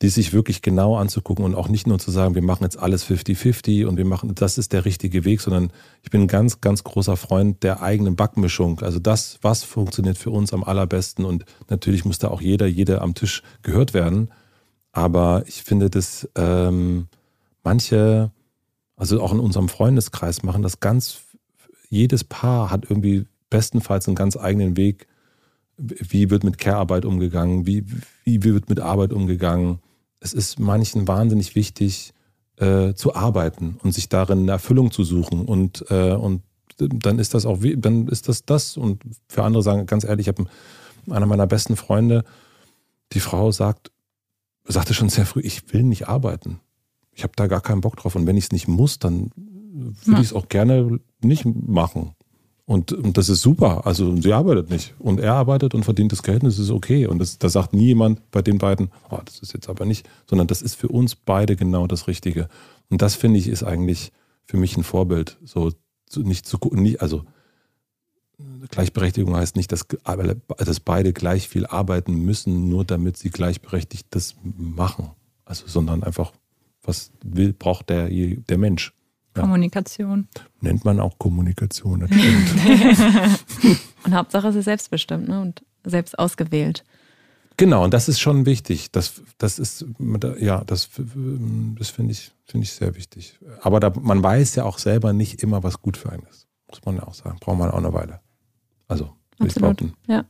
Speaker 1: die sich wirklich genau anzugucken und auch nicht nur zu sagen, wir machen jetzt alles 50-50 und wir machen, das ist der richtige Weg, sondern ich bin ein ganz, ganz großer Freund der eigenen Backmischung. Also das, was funktioniert für uns am allerbesten und natürlich muss da auch jeder, jeder am Tisch gehört werden. Aber ich finde, dass ähm, manche, also auch in unserem Freundeskreis machen das ganz, jedes Paar hat irgendwie bestenfalls einen ganz eigenen Weg, wie wird mit Care-Arbeit umgegangen, wie, wie wird mit Arbeit umgegangen es ist manchen wahnsinnig wichtig, äh, zu arbeiten und sich darin eine Erfüllung zu suchen. Und, äh, und dann ist das auch, dann ist das das. Und für andere sagen, ganz ehrlich, ich habe einer meiner besten Freunde, die Frau sagt, sagte schon sehr früh, ich will nicht arbeiten. Ich habe da gar keinen Bock drauf. Und wenn ich es nicht muss, dann würde ich es auch gerne nicht machen. Und, und das ist super. Also sie arbeitet nicht. Und er arbeitet und verdient das Geld und das ist okay. Und das, da sagt nie jemand bei den beiden, oh, das ist jetzt aber nicht, sondern das ist für uns beide genau das Richtige. Und das finde ich ist eigentlich für mich ein Vorbild. So nicht zu nicht, also Gleichberechtigung heißt nicht, dass, dass beide gleich viel arbeiten müssen, nur damit sie gleichberechtigt das machen. Also, sondern einfach, was will, braucht der, der Mensch.
Speaker 3: Kommunikation.
Speaker 1: Nennt man auch Kommunikation, das
Speaker 2: stimmt. <laughs> und Hauptsache, es ist selbstbestimmt ne? und selbst ausgewählt.
Speaker 1: Genau, und das ist schon wichtig. Das, das ist, ja, das, das finde ich, finde ich sehr wichtig. Aber da, man weiß ja auch selber nicht immer, was gut für einen ist. Muss man ja auch sagen. Braucht man auch eine Weile. Also,
Speaker 2: will Absolut. ich Ja.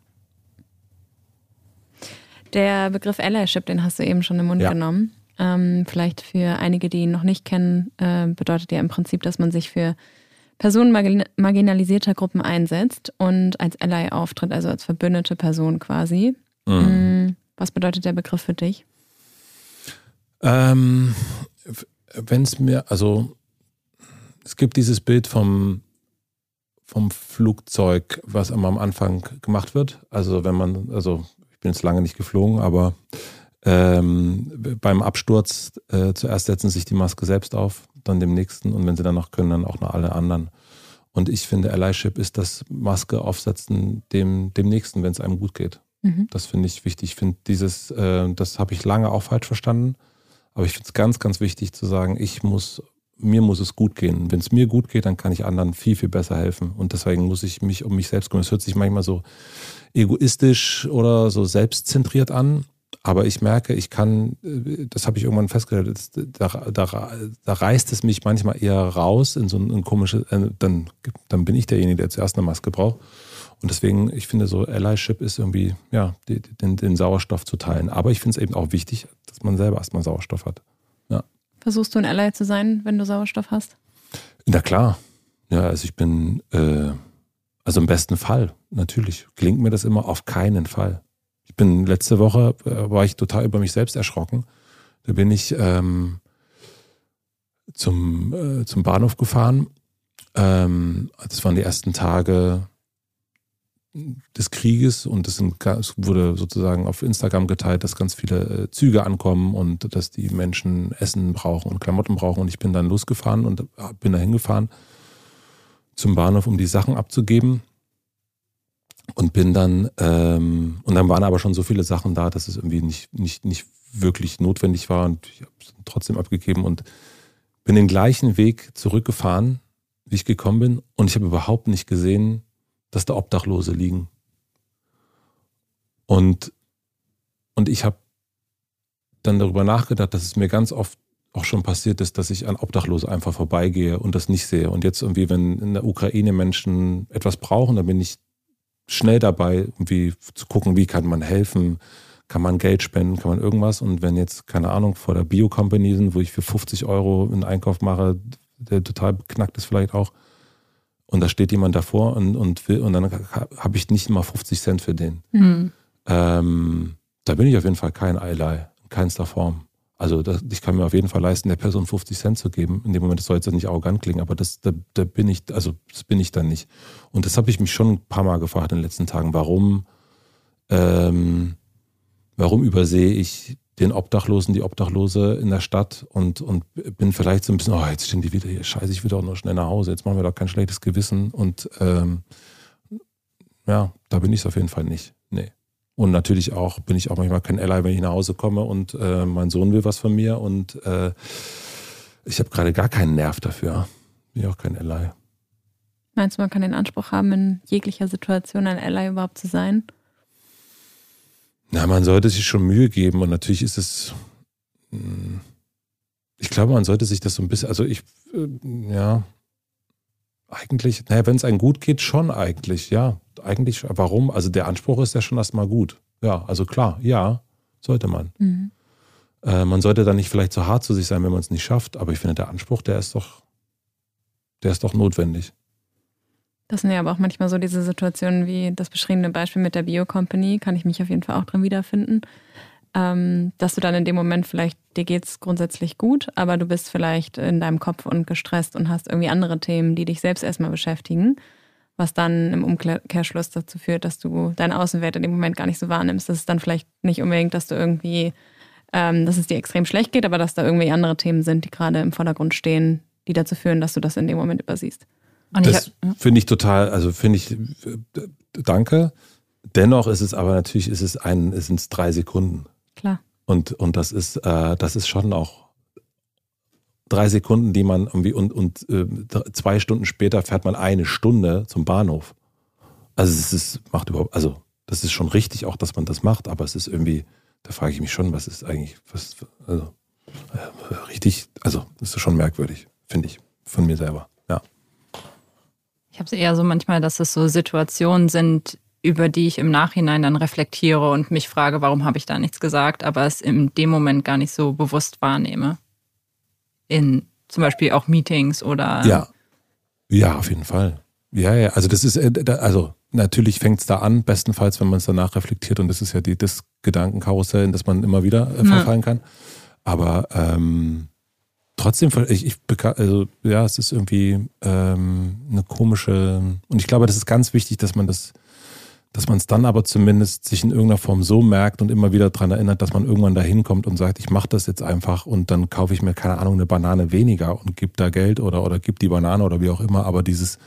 Speaker 2: Der Begriff Allyship, den hast du eben schon im Mund ja. genommen. Ähm, vielleicht für einige, die ihn noch nicht kennen, äh, bedeutet ja im Prinzip, dass man sich für Personen marginalisierter Gruppen einsetzt und als Ally auftritt, also als verbündete Person quasi. Mhm. Mm, was bedeutet der Begriff für dich?
Speaker 1: Ähm, Wenn es mir, also es gibt dieses Bild vom, vom Flugzeug, was immer am Anfang gemacht wird. Also wenn man, also ich bin jetzt lange nicht geflogen, aber ähm, beim Absturz äh, zuerst setzen sich die Maske selbst auf, dann dem nächsten und wenn sie dann noch können, dann auch noch alle anderen. Und ich finde, Allyship ist das Maske aufsetzen dem, dem nächsten, wenn es einem gut geht. Mhm. Das finde ich wichtig. Ich finde dieses, äh, das habe ich lange auch falsch verstanden, aber ich finde es ganz, ganz wichtig zu sagen, ich muss, mir muss es gut gehen. Wenn es mir gut geht, dann kann ich anderen viel, viel besser helfen. Und deswegen muss ich mich um mich selbst kümmern. Es hört sich manchmal so egoistisch oder so selbstzentriert an. Aber ich merke, ich kann, äh, das habe ich irgendwann festgestellt, da, da, da, reißt es mich manchmal eher raus in so ein, komisches, äh, dann, dann bin ich derjenige, der zuerst eine Maske braucht. Und deswegen, ich finde so Allyship ist irgendwie, ja, den, den Sauerstoff zu teilen. Aber ich finde es eben auch wichtig, dass man selber erstmal Sauerstoff hat. Ja.
Speaker 2: Versuchst du ein Ally zu sein, wenn du Sauerstoff hast?
Speaker 1: Na klar. Ja, also ich bin, äh, also im besten Fall, natürlich. Klingt mir das immer auf keinen Fall. Ich bin letzte Woche, äh, war ich total über mich selbst erschrocken. Da bin ich ähm, zum, äh, zum Bahnhof gefahren. Ähm, das waren die ersten Tage des Krieges und es, wurde sozusagen auf Instagram geteilt, dass ganz viele äh, Züge ankommen und dass die Menschen Essen brauchen und Klamotten brauchen. Und ich bin dann losgefahren und bin da hingefahren zum Bahnhof, um die Sachen abzugeben und bin dann, ähm, und dann waren aber schon so viele Sachen da, dass es irgendwie nicht, nicht, nicht wirklich notwendig war und ich habe es trotzdem abgegeben und bin den gleichen Weg zurückgefahren, wie ich gekommen bin und ich habe überhaupt nicht gesehen, dass da Obdachlose liegen. Und, und ich habe dann darüber nachgedacht, dass es mir ganz oft auch schon passiert ist, dass ich an Obdachlose einfach vorbeigehe und das nicht sehe. Und jetzt irgendwie, wenn in der Ukraine Menschen etwas brauchen, dann bin ich schnell dabei, irgendwie zu gucken, wie kann man helfen, kann man Geld spenden, kann man irgendwas. Und wenn jetzt, keine Ahnung, vor der Bio-Company sind, wo ich für 50 Euro einen Einkauf mache, der total beknackt ist vielleicht auch, und da steht jemand davor und, und will, und dann habe ich nicht mal 50 Cent für den. Mhm. Ähm, da bin ich auf jeden Fall kein Eilei, in keinster Form. Also das, ich kann mir auf jeden Fall leisten, der Person 50 Cent zu geben. In dem Moment, das soll jetzt nicht arrogant klingen, aber das, da, da bin ich, also das bin ich dann nicht. Und das habe ich mich schon ein paar Mal gefragt in den letzten Tagen. Warum, ähm, warum übersehe ich den Obdachlosen, die Obdachlose in der Stadt und, und bin vielleicht so ein bisschen, oh, jetzt stehen die wieder hier, scheiße, ich will doch nur schnell nach Hause, jetzt machen wir doch kein schlechtes Gewissen. Und ähm, ja, da bin ich es auf jeden Fall nicht. Nee. Und natürlich auch bin ich auch manchmal kein Ally, wenn ich nach Hause komme und äh, mein Sohn will was von mir und äh, ich habe gerade gar keinen Nerv dafür. Bin ich auch kein Ally.
Speaker 2: Meinst du, man kann den Anspruch haben, in jeglicher Situation ein Ally überhaupt zu sein?
Speaker 1: Na, man sollte sich schon Mühe geben und natürlich ist es. Hm, ich glaube, man sollte sich das so ein bisschen, also ich, äh, ja, eigentlich, naja, wenn es einem gut geht, schon eigentlich, ja. Eigentlich, warum? Also der Anspruch ist ja schon erstmal gut. Ja, also klar, ja, sollte man. Mhm. Äh, man sollte dann nicht vielleicht zu hart zu sich sein, wenn man es nicht schafft, aber ich finde, der Anspruch, der ist doch, der ist doch notwendig.
Speaker 2: Das sind ja aber auch manchmal so diese Situationen wie das beschriebene Beispiel mit der Bio-Company, kann ich mich auf jeden Fall auch drin wiederfinden ähm, dass du dann in dem Moment vielleicht, dir geht es grundsätzlich gut, aber du bist vielleicht in deinem Kopf und gestresst und hast irgendwie andere Themen, die dich selbst erstmal beschäftigen, was dann im Umkehrschluss dazu führt, dass du deine Außenwelt in dem Moment gar nicht so wahrnimmst. Das ist dann vielleicht nicht unbedingt, dass du irgendwie, ähm, dass es dir extrem schlecht geht, aber dass da irgendwie andere Themen sind, die gerade im Vordergrund stehen, die dazu führen, dass du das in dem Moment übersiehst.
Speaker 1: Und das finde ich total, also finde ich, danke. Dennoch ist es aber natürlich, ist es ein, sind es drei Sekunden.
Speaker 2: Klar.
Speaker 1: Und, und das ist, äh, das ist schon auch drei Sekunden, die man irgendwie und, und äh, zwei Stunden später fährt man eine Stunde zum Bahnhof. Also es ist, macht überhaupt, also das ist schon richtig auch, dass man das macht, aber es ist irgendwie, da frage ich mich schon, was ist eigentlich, was, also äh, richtig, also das ist schon merkwürdig, finde ich, von mir selber, ja.
Speaker 3: Ich habe es eher so manchmal, dass es so Situationen sind, über die ich im Nachhinein dann reflektiere und mich frage, warum habe ich da nichts gesagt, aber es in dem Moment gar nicht so bewusst wahrnehme. In zum Beispiel auch Meetings oder.
Speaker 1: Ja. Ja, auf jeden Fall. Ja, ja, also das ist, äh, also natürlich fängt es da an, bestenfalls, wenn man es danach reflektiert und das ist ja die, das Gedankenkarussell, in das man immer wieder äh, verfallen ja. kann. Aber ähm, trotzdem, ich, ich also ja, es ist irgendwie ähm, eine komische und ich glaube, das ist ganz wichtig, dass man das dass man es dann aber zumindest sich in irgendeiner Form so merkt und immer wieder daran erinnert, dass man irgendwann da hinkommt und sagt, ich mache das jetzt einfach und dann kaufe ich mir, keine Ahnung, eine Banane weniger und gebe da Geld oder, oder gebe die Banane oder wie auch immer. Aber dieses,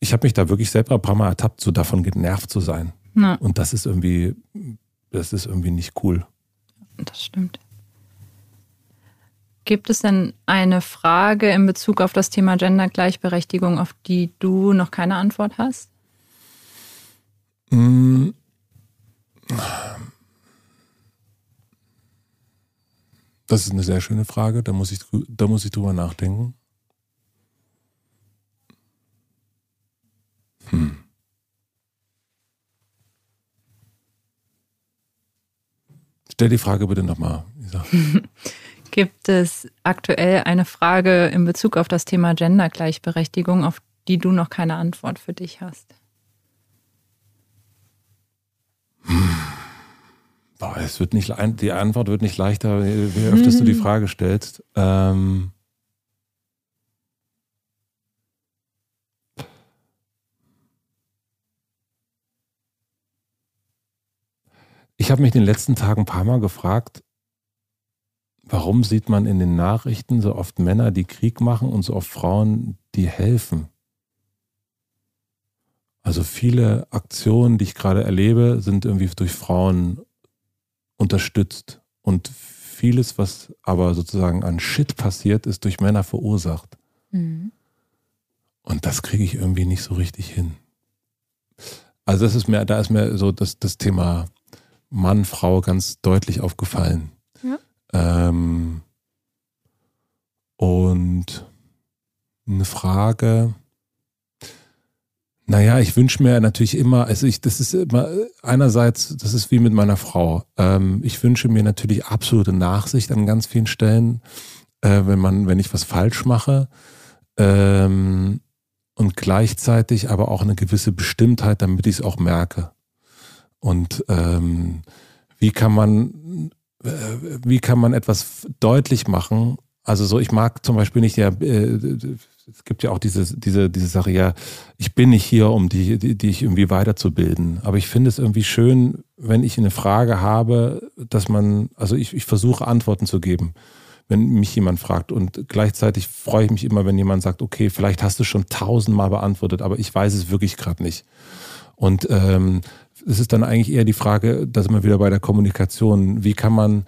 Speaker 1: ich habe mich da wirklich selber ein paar Mal ertappt, so davon genervt zu sein. Na. Und das ist irgendwie, das ist irgendwie nicht cool.
Speaker 3: Das stimmt. Gibt es denn eine Frage in Bezug auf das Thema Gendergleichberechtigung, auf die du noch keine Antwort hast? Mm.
Speaker 1: Das ist eine sehr schöne Frage, da muss ich, da muss ich drüber nachdenken. Hm. Stell die Frage bitte nochmal. <laughs>
Speaker 3: Gibt es aktuell eine Frage in Bezug auf das Thema Gendergleichberechtigung, auf die du noch keine Antwort für dich hast?
Speaker 1: Boah, es wird nicht, die Antwort wird nicht leichter, je öfter du die hm. Frage stellst. Ähm ich habe mich in den letzten Tagen ein paar Mal gefragt, warum sieht man in den Nachrichten so oft Männer, die Krieg machen und so oft Frauen, die helfen? Also viele Aktionen, die ich gerade erlebe, sind irgendwie durch Frauen unterstützt. Und vieles, was aber sozusagen an Shit passiert, ist durch Männer verursacht. Mhm. Und das kriege ich irgendwie nicht so richtig hin. Also das ist mir, da ist mir so das, das Thema Mann, Frau ganz deutlich aufgefallen. Ja. Ähm, und eine Frage, naja, ich wünsche mir natürlich immer, also ich, das ist immer einerseits, das ist wie mit meiner Frau. Ähm, ich wünsche mir natürlich absolute Nachsicht an ganz vielen Stellen, äh, wenn man, wenn ich was falsch mache. Ähm, und gleichzeitig aber auch eine gewisse Bestimmtheit, damit ich es auch merke. Und ähm, wie kann man, äh, wie kann man etwas deutlich machen? Also so, ich mag zum Beispiel nicht ja, äh, es gibt ja auch diese, diese, diese Sache, ja, ich bin nicht hier, um die, die, die ich irgendwie weiterzubilden. Aber ich finde es irgendwie schön, wenn ich eine Frage habe, dass man, also ich, ich versuche Antworten zu geben, wenn mich jemand fragt. Und gleichzeitig freue ich mich immer, wenn jemand sagt, okay, vielleicht hast du schon tausendmal beantwortet, aber ich weiß es wirklich gerade nicht. Und ähm, es ist dann eigentlich eher die Frage, da sind wir wieder bei der Kommunikation, wie kann man,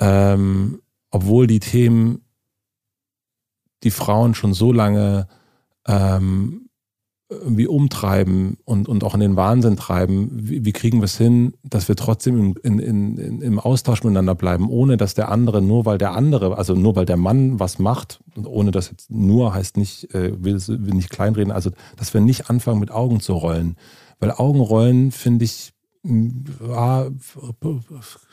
Speaker 1: ähm, obwohl die Themen die Frauen schon so lange ähm, irgendwie umtreiben und, und auch in den Wahnsinn treiben, wie, wie kriegen wir es hin, dass wir trotzdem in, in, in, im Austausch miteinander bleiben, ohne dass der andere, nur weil der andere, also nur weil der Mann was macht, und ohne dass jetzt nur heißt nicht, äh, will, will nicht kleinreden, also dass wir nicht anfangen mit Augen zu rollen. Weil Augenrollen finde ich, ja,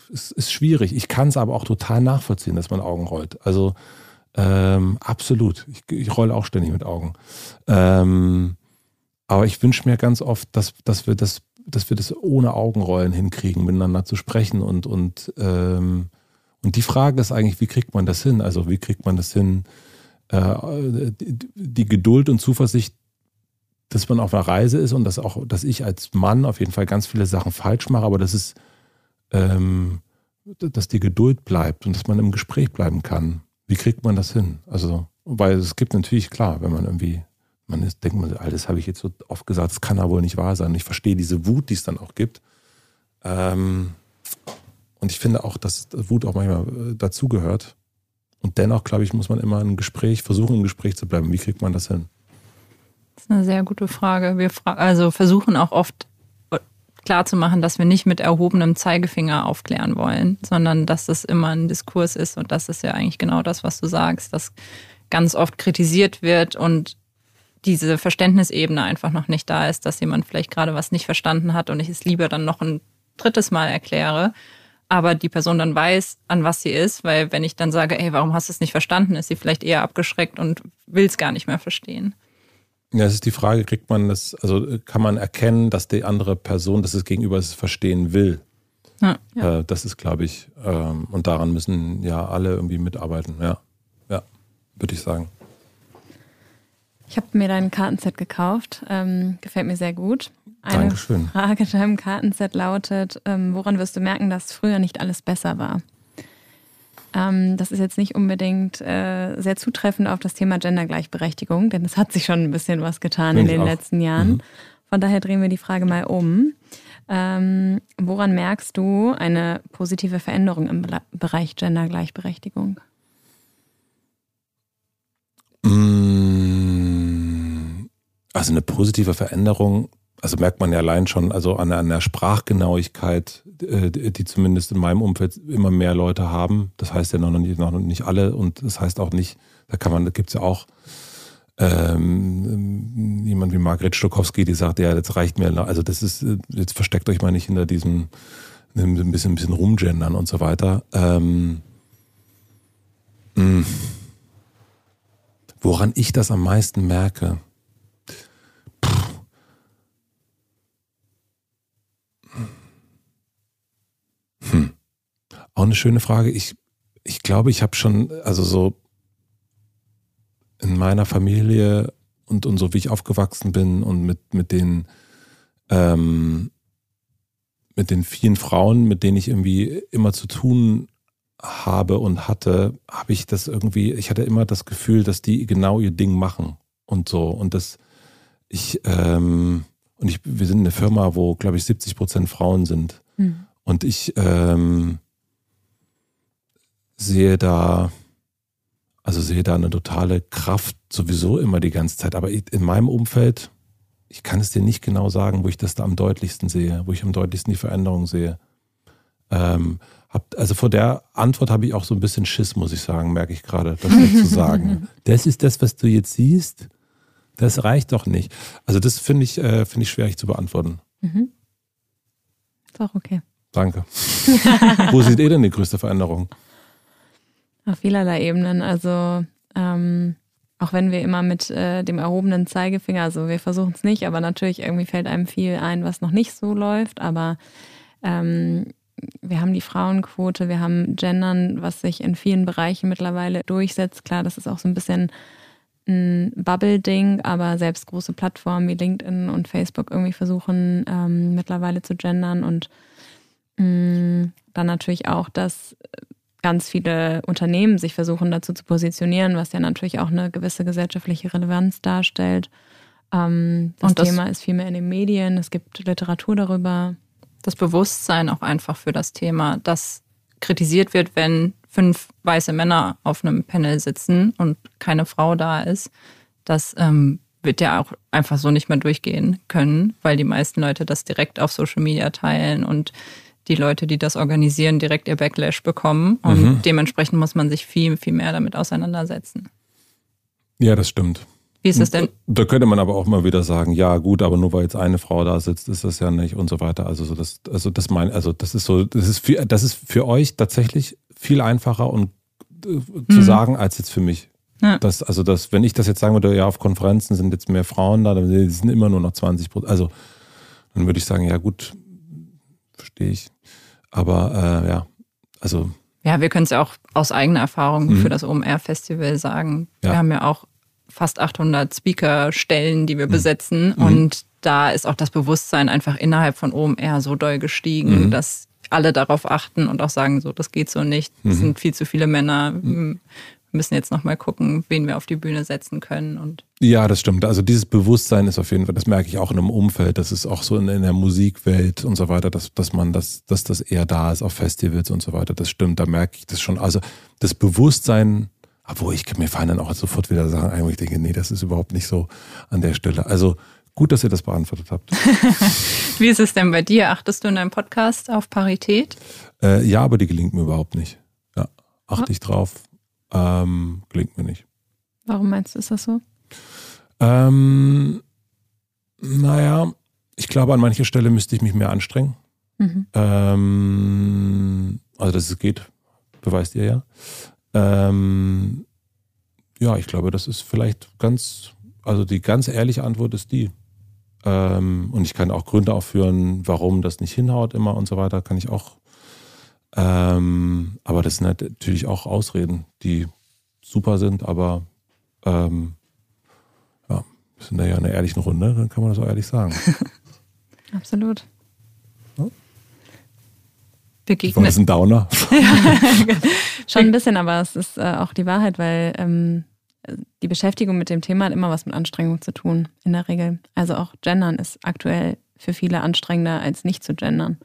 Speaker 1: ist, ist schwierig. Ich kann es aber auch total nachvollziehen, dass man Augen rollt. Also ähm, absolut. Ich, ich rolle auch ständig mit Augen. Ähm, aber ich wünsche mir ganz oft, dass, dass wir das, dass wir das ohne Augenrollen hinkriegen, miteinander zu sprechen und, und, ähm, und die Frage ist eigentlich, wie kriegt man das hin? Also wie kriegt man das hin, äh, die, die Geduld und Zuversicht, dass man auf einer Reise ist und dass auch, dass ich als Mann auf jeden Fall ganz viele Sachen falsch mache, aber dass es, ähm, dass die Geduld bleibt und dass man im Gespräch bleiben kann. Wie kriegt man das hin? Also, weil es gibt natürlich, klar, wenn man irgendwie man ist, denkt man, alles habe ich jetzt so oft gesagt, das kann ja wohl nicht wahr sein. Ich verstehe diese Wut, die es dann auch gibt. Ähm, und ich finde auch, dass Wut auch manchmal äh, dazugehört. Und dennoch, glaube ich, muss man immer ein Gespräch, versuchen, im Gespräch zu bleiben. Wie kriegt man das hin?
Speaker 3: Das ist eine sehr gute Frage. Wir fra also versuchen auch oft äh, klarzumachen, dass wir nicht mit erhobenem Zeigefinger aufklären wollen, sondern dass das immer ein Diskurs ist. Und das ist ja eigentlich genau das, was du sagst, dass ganz oft kritisiert wird und diese Verständnisebene einfach noch nicht da ist, dass jemand vielleicht gerade was nicht verstanden hat und ich es lieber dann noch ein drittes Mal erkläre, aber die Person dann weiß, an was sie ist, weil wenn ich dann sage, ey, warum hast du es nicht verstanden, ist sie vielleicht eher abgeschreckt und will es gar nicht mehr verstehen.
Speaker 1: Ja, es ist die Frage, kriegt man das, also kann man erkennen, dass die andere Person, dass es gegenüber es verstehen will? Ja, ja. Äh, das ist, glaube ich, ähm, und daran müssen ja alle irgendwie mitarbeiten, ja. Ja, würde ich sagen.
Speaker 2: Ich habe mir dein Kartenset gekauft. Ähm, gefällt mir sehr gut.
Speaker 1: Eine Dankeschön.
Speaker 2: Frage in deinem Kartenset lautet: ähm, Woran wirst du merken, dass früher nicht alles besser war? Ähm, das ist jetzt nicht unbedingt äh, sehr zutreffend auf das Thema Gendergleichberechtigung, denn es hat sich schon ein bisschen was getan Find in den auch. letzten Jahren. Mhm. Von daher drehen wir die Frage mal um. Ähm, woran merkst du eine positive Veränderung im Bereich Gendergleichberechtigung?
Speaker 1: Mmh also eine positive Veränderung, also merkt man ja allein schon, also an, an der Sprachgenauigkeit, äh, die zumindest in meinem Umfeld immer mehr Leute haben. Das heißt ja noch nicht, noch nicht alle und das heißt auch nicht, da kann man, da gibt es ja auch ähm, jemand wie Margret Stokowski, die sagt, ja, das reicht mir. Also das ist, jetzt versteckt euch mal nicht hinter diesem ein bisschen, ein bisschen rumgendern und so weiter. Ähm, hm. woran ich das am meisten merke, Auch eine schöne Frage. Ich, ich glaube, ich habe schon, also so in meiner Familie und, und so wie ich aufgewachsen bin und mit, mit den ähm, mit den vielen Frauen, mit denen ich irgendwie immer zu tun habe und hatte, habe ich das irgendwie, ich hatte immer das Gefühl, dass die genau ihr Ding machen und so. Und das, ich, ähm, und ich, wir sind eine Firma, wo, glaube ich, 70 Prozent Frauen sind. Mhm. Und ich ähm, sehe da, also sehe da eine totale Kraft sowieso immer die ganze Zeit. Aber in meinem Umfeld, ich kann es dir nicht genau sagen, wo ich das da am deutlichsten sehe, wo ich am deutlichsten die Veränderung sehe. Ähm, hab, also vor der Antwort habe ich auch so ein bisschen Schiss, muss ich sagen, merke ich gerade, das zu sagen. <laughs> Das ist das, was du jetzt siehst. Das reicht doch nicht. Also das finde ich, äh, finde ich schwierig zu beantworten. Mhm.
Speaker 2: Ist auch okay.
Speaker 1: Danke. <laughs> Wo seht ihr denn die größte Veränderung?
Speaker 2: Auf vielerlei Ebenen. Also ähm, auch wenn wir immer mit äh, dem erhobenen Zeigefinger, also wir versuchen es nicht, aber natürlich irgendwie fällt einem viel ein, was noch nicht so läuft. Aber ähm, wir haben die Frauenquote, wir haben Gendern, was sich in vielen Bereichen mittlerweile durchsetzt. Klar, das ist auch so ein bisschen ein Bubble-Ding, aber selbst große Plattformen wie LinkedIn und Facebook irgendwie versuchen ähm, mittlerweile zu gendern und Mm, dann natürlich auch, dass ganz viele Unternehmen sich versuchen dazu zu positionieren, was ja natürlich auch eine gewisse gesellschaftliche Relevanz darstellt. Ähm, das, das Thema ist viel mehr in den Medien, es gibt Literatur darüber.
Speaker 3: Das Bewusstsein auch einfach für das Thema, das kritisiert wird, wenn fünf weiße Männer auf einem Panel sitzen und keine Frau da ist, das ähm, wird ja auch einfach so nicht mehr durchgehen können, weil die meisten Leute das direkt auf Social Media teilen und die Leute, die das organisieren, direkt ihr Backlash bekommen. Und mhm. dementsprechend muss man sich viel, viel mehr damit auseinandersetzen.
Speaker 1: Ja, das stimmt.
Speaker 3: Wie ist es denn?
Speaker 1: Da könnte man aber auch mal wieder sagen, ja gut, aber nur weil jetzt eine Frau da sitzt, ist das ja nicht und so weiter. Also so das, also das mein, also das ist so, das ist für, das ist für euch tatsächlich viel einfacher und äh, zu mhm. sagen als jetzt für mich. Ja. Das, also das, wenn ich das jetzt sagen würde, ja, auf Konferenzen sind jetzt mehr Frauen da, dann sind immer nur noch 20 Prozent. Also dann würde ich sagen, ja gut, verstehe ich. Aber äh, ja, also.
Speaker 3: Ja, wir können es ja auch aus eigener Erfahrung mhm. für das OMR-Festival sagen. Ja. Wir haben ja auch fast 800 Speaker-Stellen, die wir mhm. besetzen. Mhm. Und da ist auch das Bewusstsein einfach innerhalb von OMR so doll gestiegen, mhm. dass alle darauf achten und auch sagen, so, das geht so nicht. Es mhm. sind viel zu viele Männer. Mhm müssen jetzt nochmal gucken, wen wir auf die Bühne setzen können. Und
Speaker 1: ja, das stimmt. Also dieses Bewusstsein ist auf jeden Fall, das merke ich auch in einem Umfeld, das ist auch so in, in der Musikwelt und so weiter, dass, dass man das, dass das eher da ist auf Festivals und so weiter. Das stimmt, da merke ich das schon. Also das Bewusstsein, obwohl ich mir fallen dann auch sofort wieder Sachen ein, wo ich denke, nee, das ist überhaupt nicht so an der Stelle. Also gut, dass ihr das beantwortet habt. <laughs>
Speaker 3: Wie ist es denn bei dir? Achtest du in deinem Podcast auf Parität?
Speaker 1: Äh, ja, aber die gelingt mir überhaupt nicht. Ja, achte ich drauf. Ähm, gelingt mir nicht.
Speaker 2: Warum meinst du, ist das so?
Speaker 1: Ähm, naja, ich glaube, an mancher Stelle müsste ich mich mehr anstrengen. Mhm. Ähm, also, dass es geht, beweist ihr ja. Ähm, ja, ich glaube, das ist vielleicht ganz, also die ganz ehrliche Antwort ist die. Ähm, und ich kann auch Gründe aufführen, warum das nicht hinhaut immer und so weiter, kann ich auch ähm, aber das sind halt natürlich auch Ausreden, die super sind, aber ähm, ja, wir sind da ja in einer ehrlichen Runde, dann kann man das auch ehrlich sagen. <laughs>
Speaker 2: Absolut. Ja?
Speaker 1: Begegnet. Das ein Downer? <laughs> <laughs>
Speaker 2: Schon ein bisschen, aber es ist äh, auch die Wahrheit, weil ähm, die Beschäftigung mit dem Thema hat immer was mit Anstrengung zu tun, in der Regel. Also auch Gendern ist aktuell für viele anstrengender als nicht zu gendern.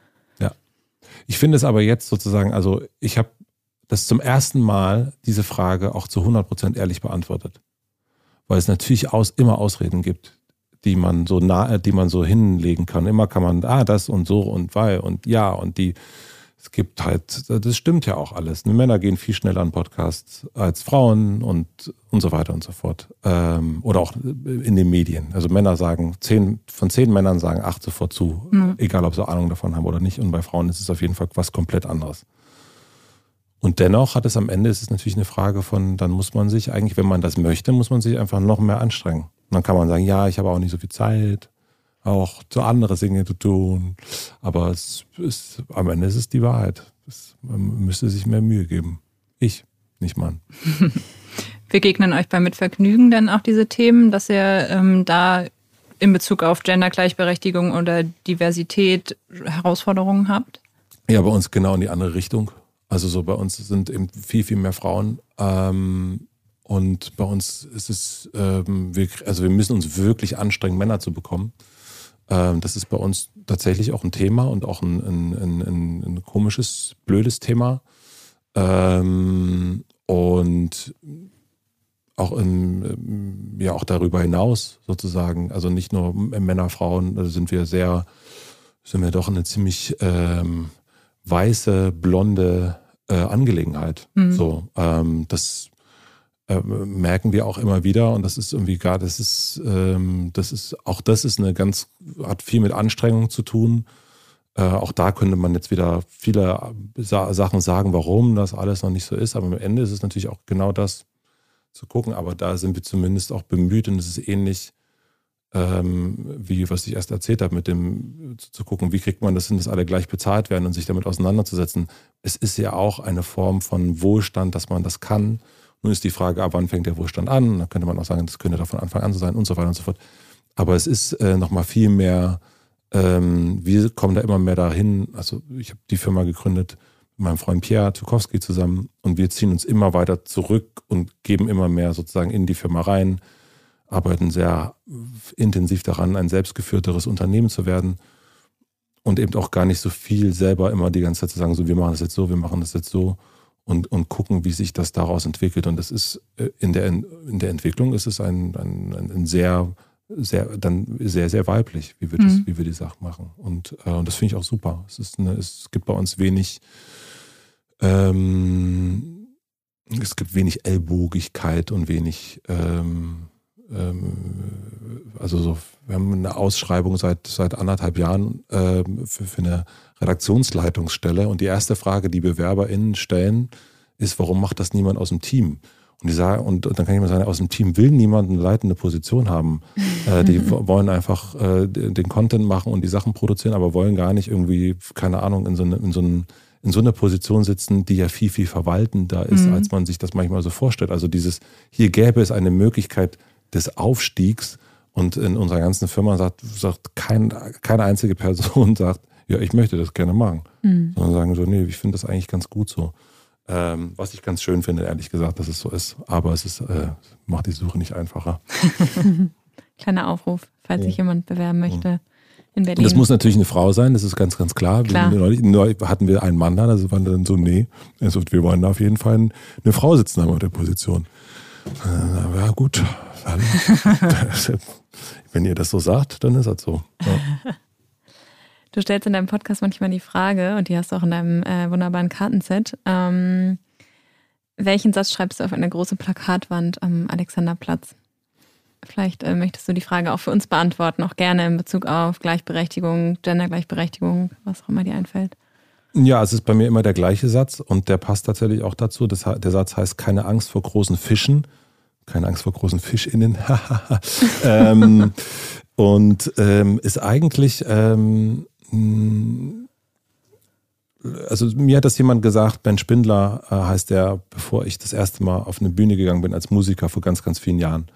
Speaker 1: Ich finde es aber jetzt sozusagen, also ich habe das zum ersten Mal diese Frage auch zu 100 Prozent ehrlich beantwortet. Weil es natürlich aus, immer Ausreden gibt, die man so nahe, die man so hinlegen kann. Immer kann man, ah, das und so und weil und ja und die es gibt halt, das stimmt ja auch alles. Männer gehen viel schneller an Podcasts als Frauen und, und so weiter und so fort. Ähm, oder auch in den Medien. Also Männer sagen, zehn, von zehn Männern sagen acht sofort zu, mhm. egal ob sie Ahnung davon haben oder nicht. Und bei Frauen ist es auf jeden Fall was komplett anderes. Und dennoch hat es am Ende, ist es natürlich eine Frage von, dann muss man sich eigentlich, wenn man das möchte, muss man sich einfach noch mehr anstrengen. Und dann kann man sagen, ja, ich habe auch nicht so viel Zeit auch zu andere Dinge zu tun. Aber es ist, am Ende ist es die Wahrheit. Es, man müsste sich mehr Mühe geben. Ich, nicht Mann. <laughs>
Speaker 3: Begegnen euch bei Mitvergnügen dann auch diese Themen, dass ihr ähm, da in Bezug auf Gendergleichberechtigung oder Diversität Herausforderungen habt?
Speaker 1: Ja, bei uns genau in die andere Richtung. Also so bei uns sind eben viel, viel mehr Frauen. Ähm, und bei uns ist es, ähm, wir, also wir müssen uns wirklich anstrengen, Männer zu bekommen. Ähm, das ist bei uns tatsächlich auch ein Thema und auch ein, ein, ein, ein komisches, blödes Thema. Ähm, und auch im, ja auch darüber hinaus sozusagen, also nicht nur Männer, Frauen, da sind wir sehr, sind wir doch eine ziemlich ähm, weiße, blonde äh, Angelegenheit. Mhm. So, ähm, das äh, merken wir auch immer wieder und das ist irgendwie gar, das ist, ähm, das ist, auch das ist eine ganz, hat viel mit Anstrengung zu tun. Äh, auch da könnte man jetzt wieder viele Sa Sachen sagen, warum das alles noch nicht so ist, aber am Ende ist es natürlich auch genau das zu gucken, aber da sind wir zumindest auch bemüht und es ist ähnlich ähm, wie was ich erst erzählt habe, mit dem zu, zu gucken, wie kriegt man das hin, dass alle gleich bezahlt werden und sich damit auseinanderzusetzen. Es ist ja auch eine Form von Wohlstand, dass man das kann nun ist die Frage, ab wann fängt der Wohlstand an? Da könnte man auch sagen, das könnte doch von Anfang an so sein und so weiter und so fort. Aber es ist äh, nochmal viel mehr, ähm, wir kommen da immer mehr dahin. Also ich habe die Firma gegründet mit meinem Freund Pierre Tukowski zusammen und wir ziehen uns immer weiter zurück und geben immer mehr sozusagen in die Firma rein. arbeiten sehr intensiv daran, ein selbstgeführteres Unternehmen zu werden und eben auch gar nicht so viel selber immer die ganze Zeit zu sagen, so wir machen das jetzt so, wir machen das jetzt so und, und gucken, wie sich das daraus entwickelt. Und das ist äh, in der, in der Entwicklung ist es ein, ein, ein sehr, sehr, dann sehr, sehr weiblich, wie wir, das, mhm. wie wir die Sache machen. Und, äh, und das finde ich auch super. Es, ist eine, es gibt bei uns wenig, ähm, es gibt wenig Ellbogigkeit und wenig, ähm, also so, wir haben eine Ausschreibung seit, seit anderthalb Jahren äh, für, für eine Redaktionsleitungsstelle und die erste Frage, die BewerberInnen stellen, ist, warum macht das niemand aus dem Team? Und die sagen, und, und dann kann ich mal sagen, aus dem Team will niemand eine leitende Position haben. <laughs> äh, die wollen einfach äh, den Content machen und die Sachen produzieren, aber wollen gar nicht irgendwie, keine Ahnung, in so, eine, in so, einen, in so einer Position sitzen, die ja viel, viel verwaltender ist, mhm. als man sich das manchmal so vorstellt. Also dieses, hier gäbe es eine Möglichkeit, des Aufstiegs. Und in unserer ganzen Firma sagt, sagt kein, keine einzige Person <laughs> sagt, ja, ich möchte das gerne machen. Mhm. Sondern sagen so, nee, ich finde das eigentlich ganz gut so. Ähm, was ich ganz schön finde, ehrlich gesagt, dass es so ist. Aber es ist, äh, macht die Suche nicht einfacher. <laughs>
Speaker 2: Kleiner Aufruf, falls ja. sich jemand bewerben möchte. In Berlin.
Speaker 1: Und das muss natürlich eine Frau sein, das ist ganz, ganz klar. klar. Neulich, neulich hatten wir einen Mann da, also waren dann so, nee, also wir wollen da auf jeden Fall eine Frau sitzen haben auf der Position. Äh, ja, gut, <laughs> Wenn ihr das so sagt, dann ist das so. Ja.
Speaker 2: Du stellst in deinem Podcast manchmal die Frage, und die hast du auch in deinem äh, wunderbaren Kartenset, ähm, welchen Satz schreibst du auf eine große Plakatwand am Alexanderplatz? Vielleicht äh, möchtest du die Frage auch für uns beantworten, auch gerne in Bezug auf Gleichberechtigung, Gendergleichberechtigung, was auch immer dir einfällt.
Speaker 1: Ja, es ist bei mir immer der gleiche Satz und der passt tatsächlich auch dazu. Das, der Satz heißt keine Angst vor großen Fischen, keine Angst vor großen FischInnen. <laughs> ähm, und ähm, ist eigentlich, ähm, also mir hat das jemand gesagt, Ben Spindler äh, heißt der, bevor ich das erste Mal auf eine Bühne gegangen bin als Musiker vor ganz, ganz vielen Jahren.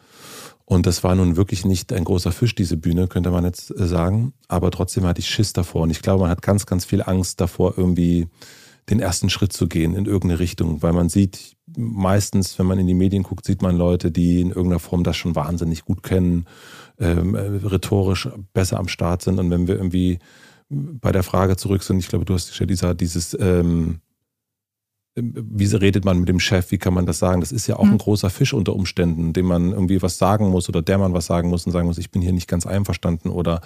Speaker 1: Und das war nun wirklich nicht ein großer Fisch, diese Bühne, könnte man jetzt äh, sagen. Aber trotzdem hatte ich Schiss davor. Und ich glaube, man hat ganz, ganz viel Angst davor, irgendwie den ersten Schritt zu gehen in irgendeine Richtung, weil man sieht, meistens, wenn man in die Medien guckt, sieht man Leute, die in irgendeiner Form das schon wahnsinnig gut kennen, ähm, rhetorisch besser am Start sind. Und wenn wir irgendwie bei der Frage zurück sind, ich glaube, du hast gestellt, dieser, dieses, ähm, wie redet man mit dem Chef, wie kann man das sagen? Das ist ja auch ein mhm. großer Fisch unter Umständen, dem man irgendwie was sagen muss oder der man was sagen muss und sagen muss, ich bin hier nicht ganz einverstanden oder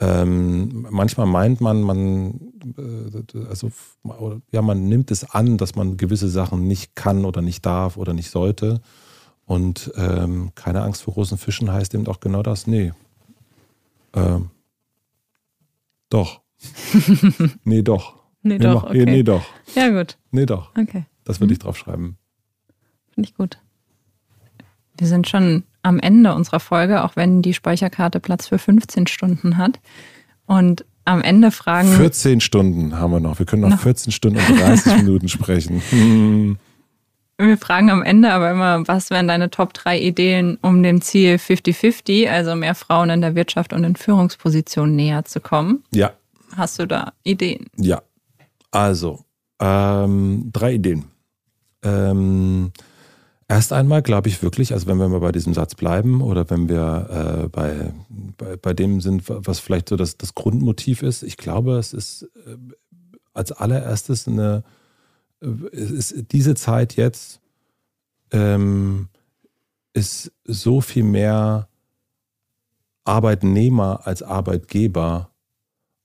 Speaker 1: ähm, manchmal meint man, man, äh, also, ja, man nimmt es an, dass man gewisse Sachen nicht kann oder nicht darf oder nicht sollte. Und ähm, keine Angst vor großen Fischen heißt eben auch genau das. Nee. Ähm, doch. <laughs> nee, doch.
Speaker 2: Nee, nee doch.
Speaker 1: Okay. Nee, nee, doch.
Speaker 2: Ja, gut.
Speaker 1: Nee, doch.
Speaker 2: Okay.
Speaker 1: Das würde mhm. ich draufschreiben.
Speaker 2: Finde ich gut.
Speaker 3: Wir sind schon am Ende unserer Folge, auch wenn die Speicherkarte Platz für 15 Stunden hat. Und am Ende fragen.
Speaker 1: 14 Stunden haben wir noch. Wir können noch, noch 14 Stunden und 30 <laughs> Minuten sprechen. Hm.
Speaker 3: Wir fragen am Ende aber immer, was wären deine Top 3 Ideen, um dem Ziel 50-50, also mehr Frauen in der Wirtschaft und in Führungspositionen näher zu kommen?
Speaker 1: Ja.
Speaker 3: Hast du da Ideen?
Speaker 1: Ja. Also, ähm, drei Ideen. Ähm, Erst einmal glaube ich wirklich, also wenn wir mal bei diesem Satz bleiben oder wenn wir äh, bei, bei, bei, dem sind, was vielleicht so das, das Grundmotiv ist, ich glaube, es ist äh, als allererstes eine, äh, ist diese Zeit jetzt ähm, ist so viel mehr Arbeitnehmer als Arbeitgeber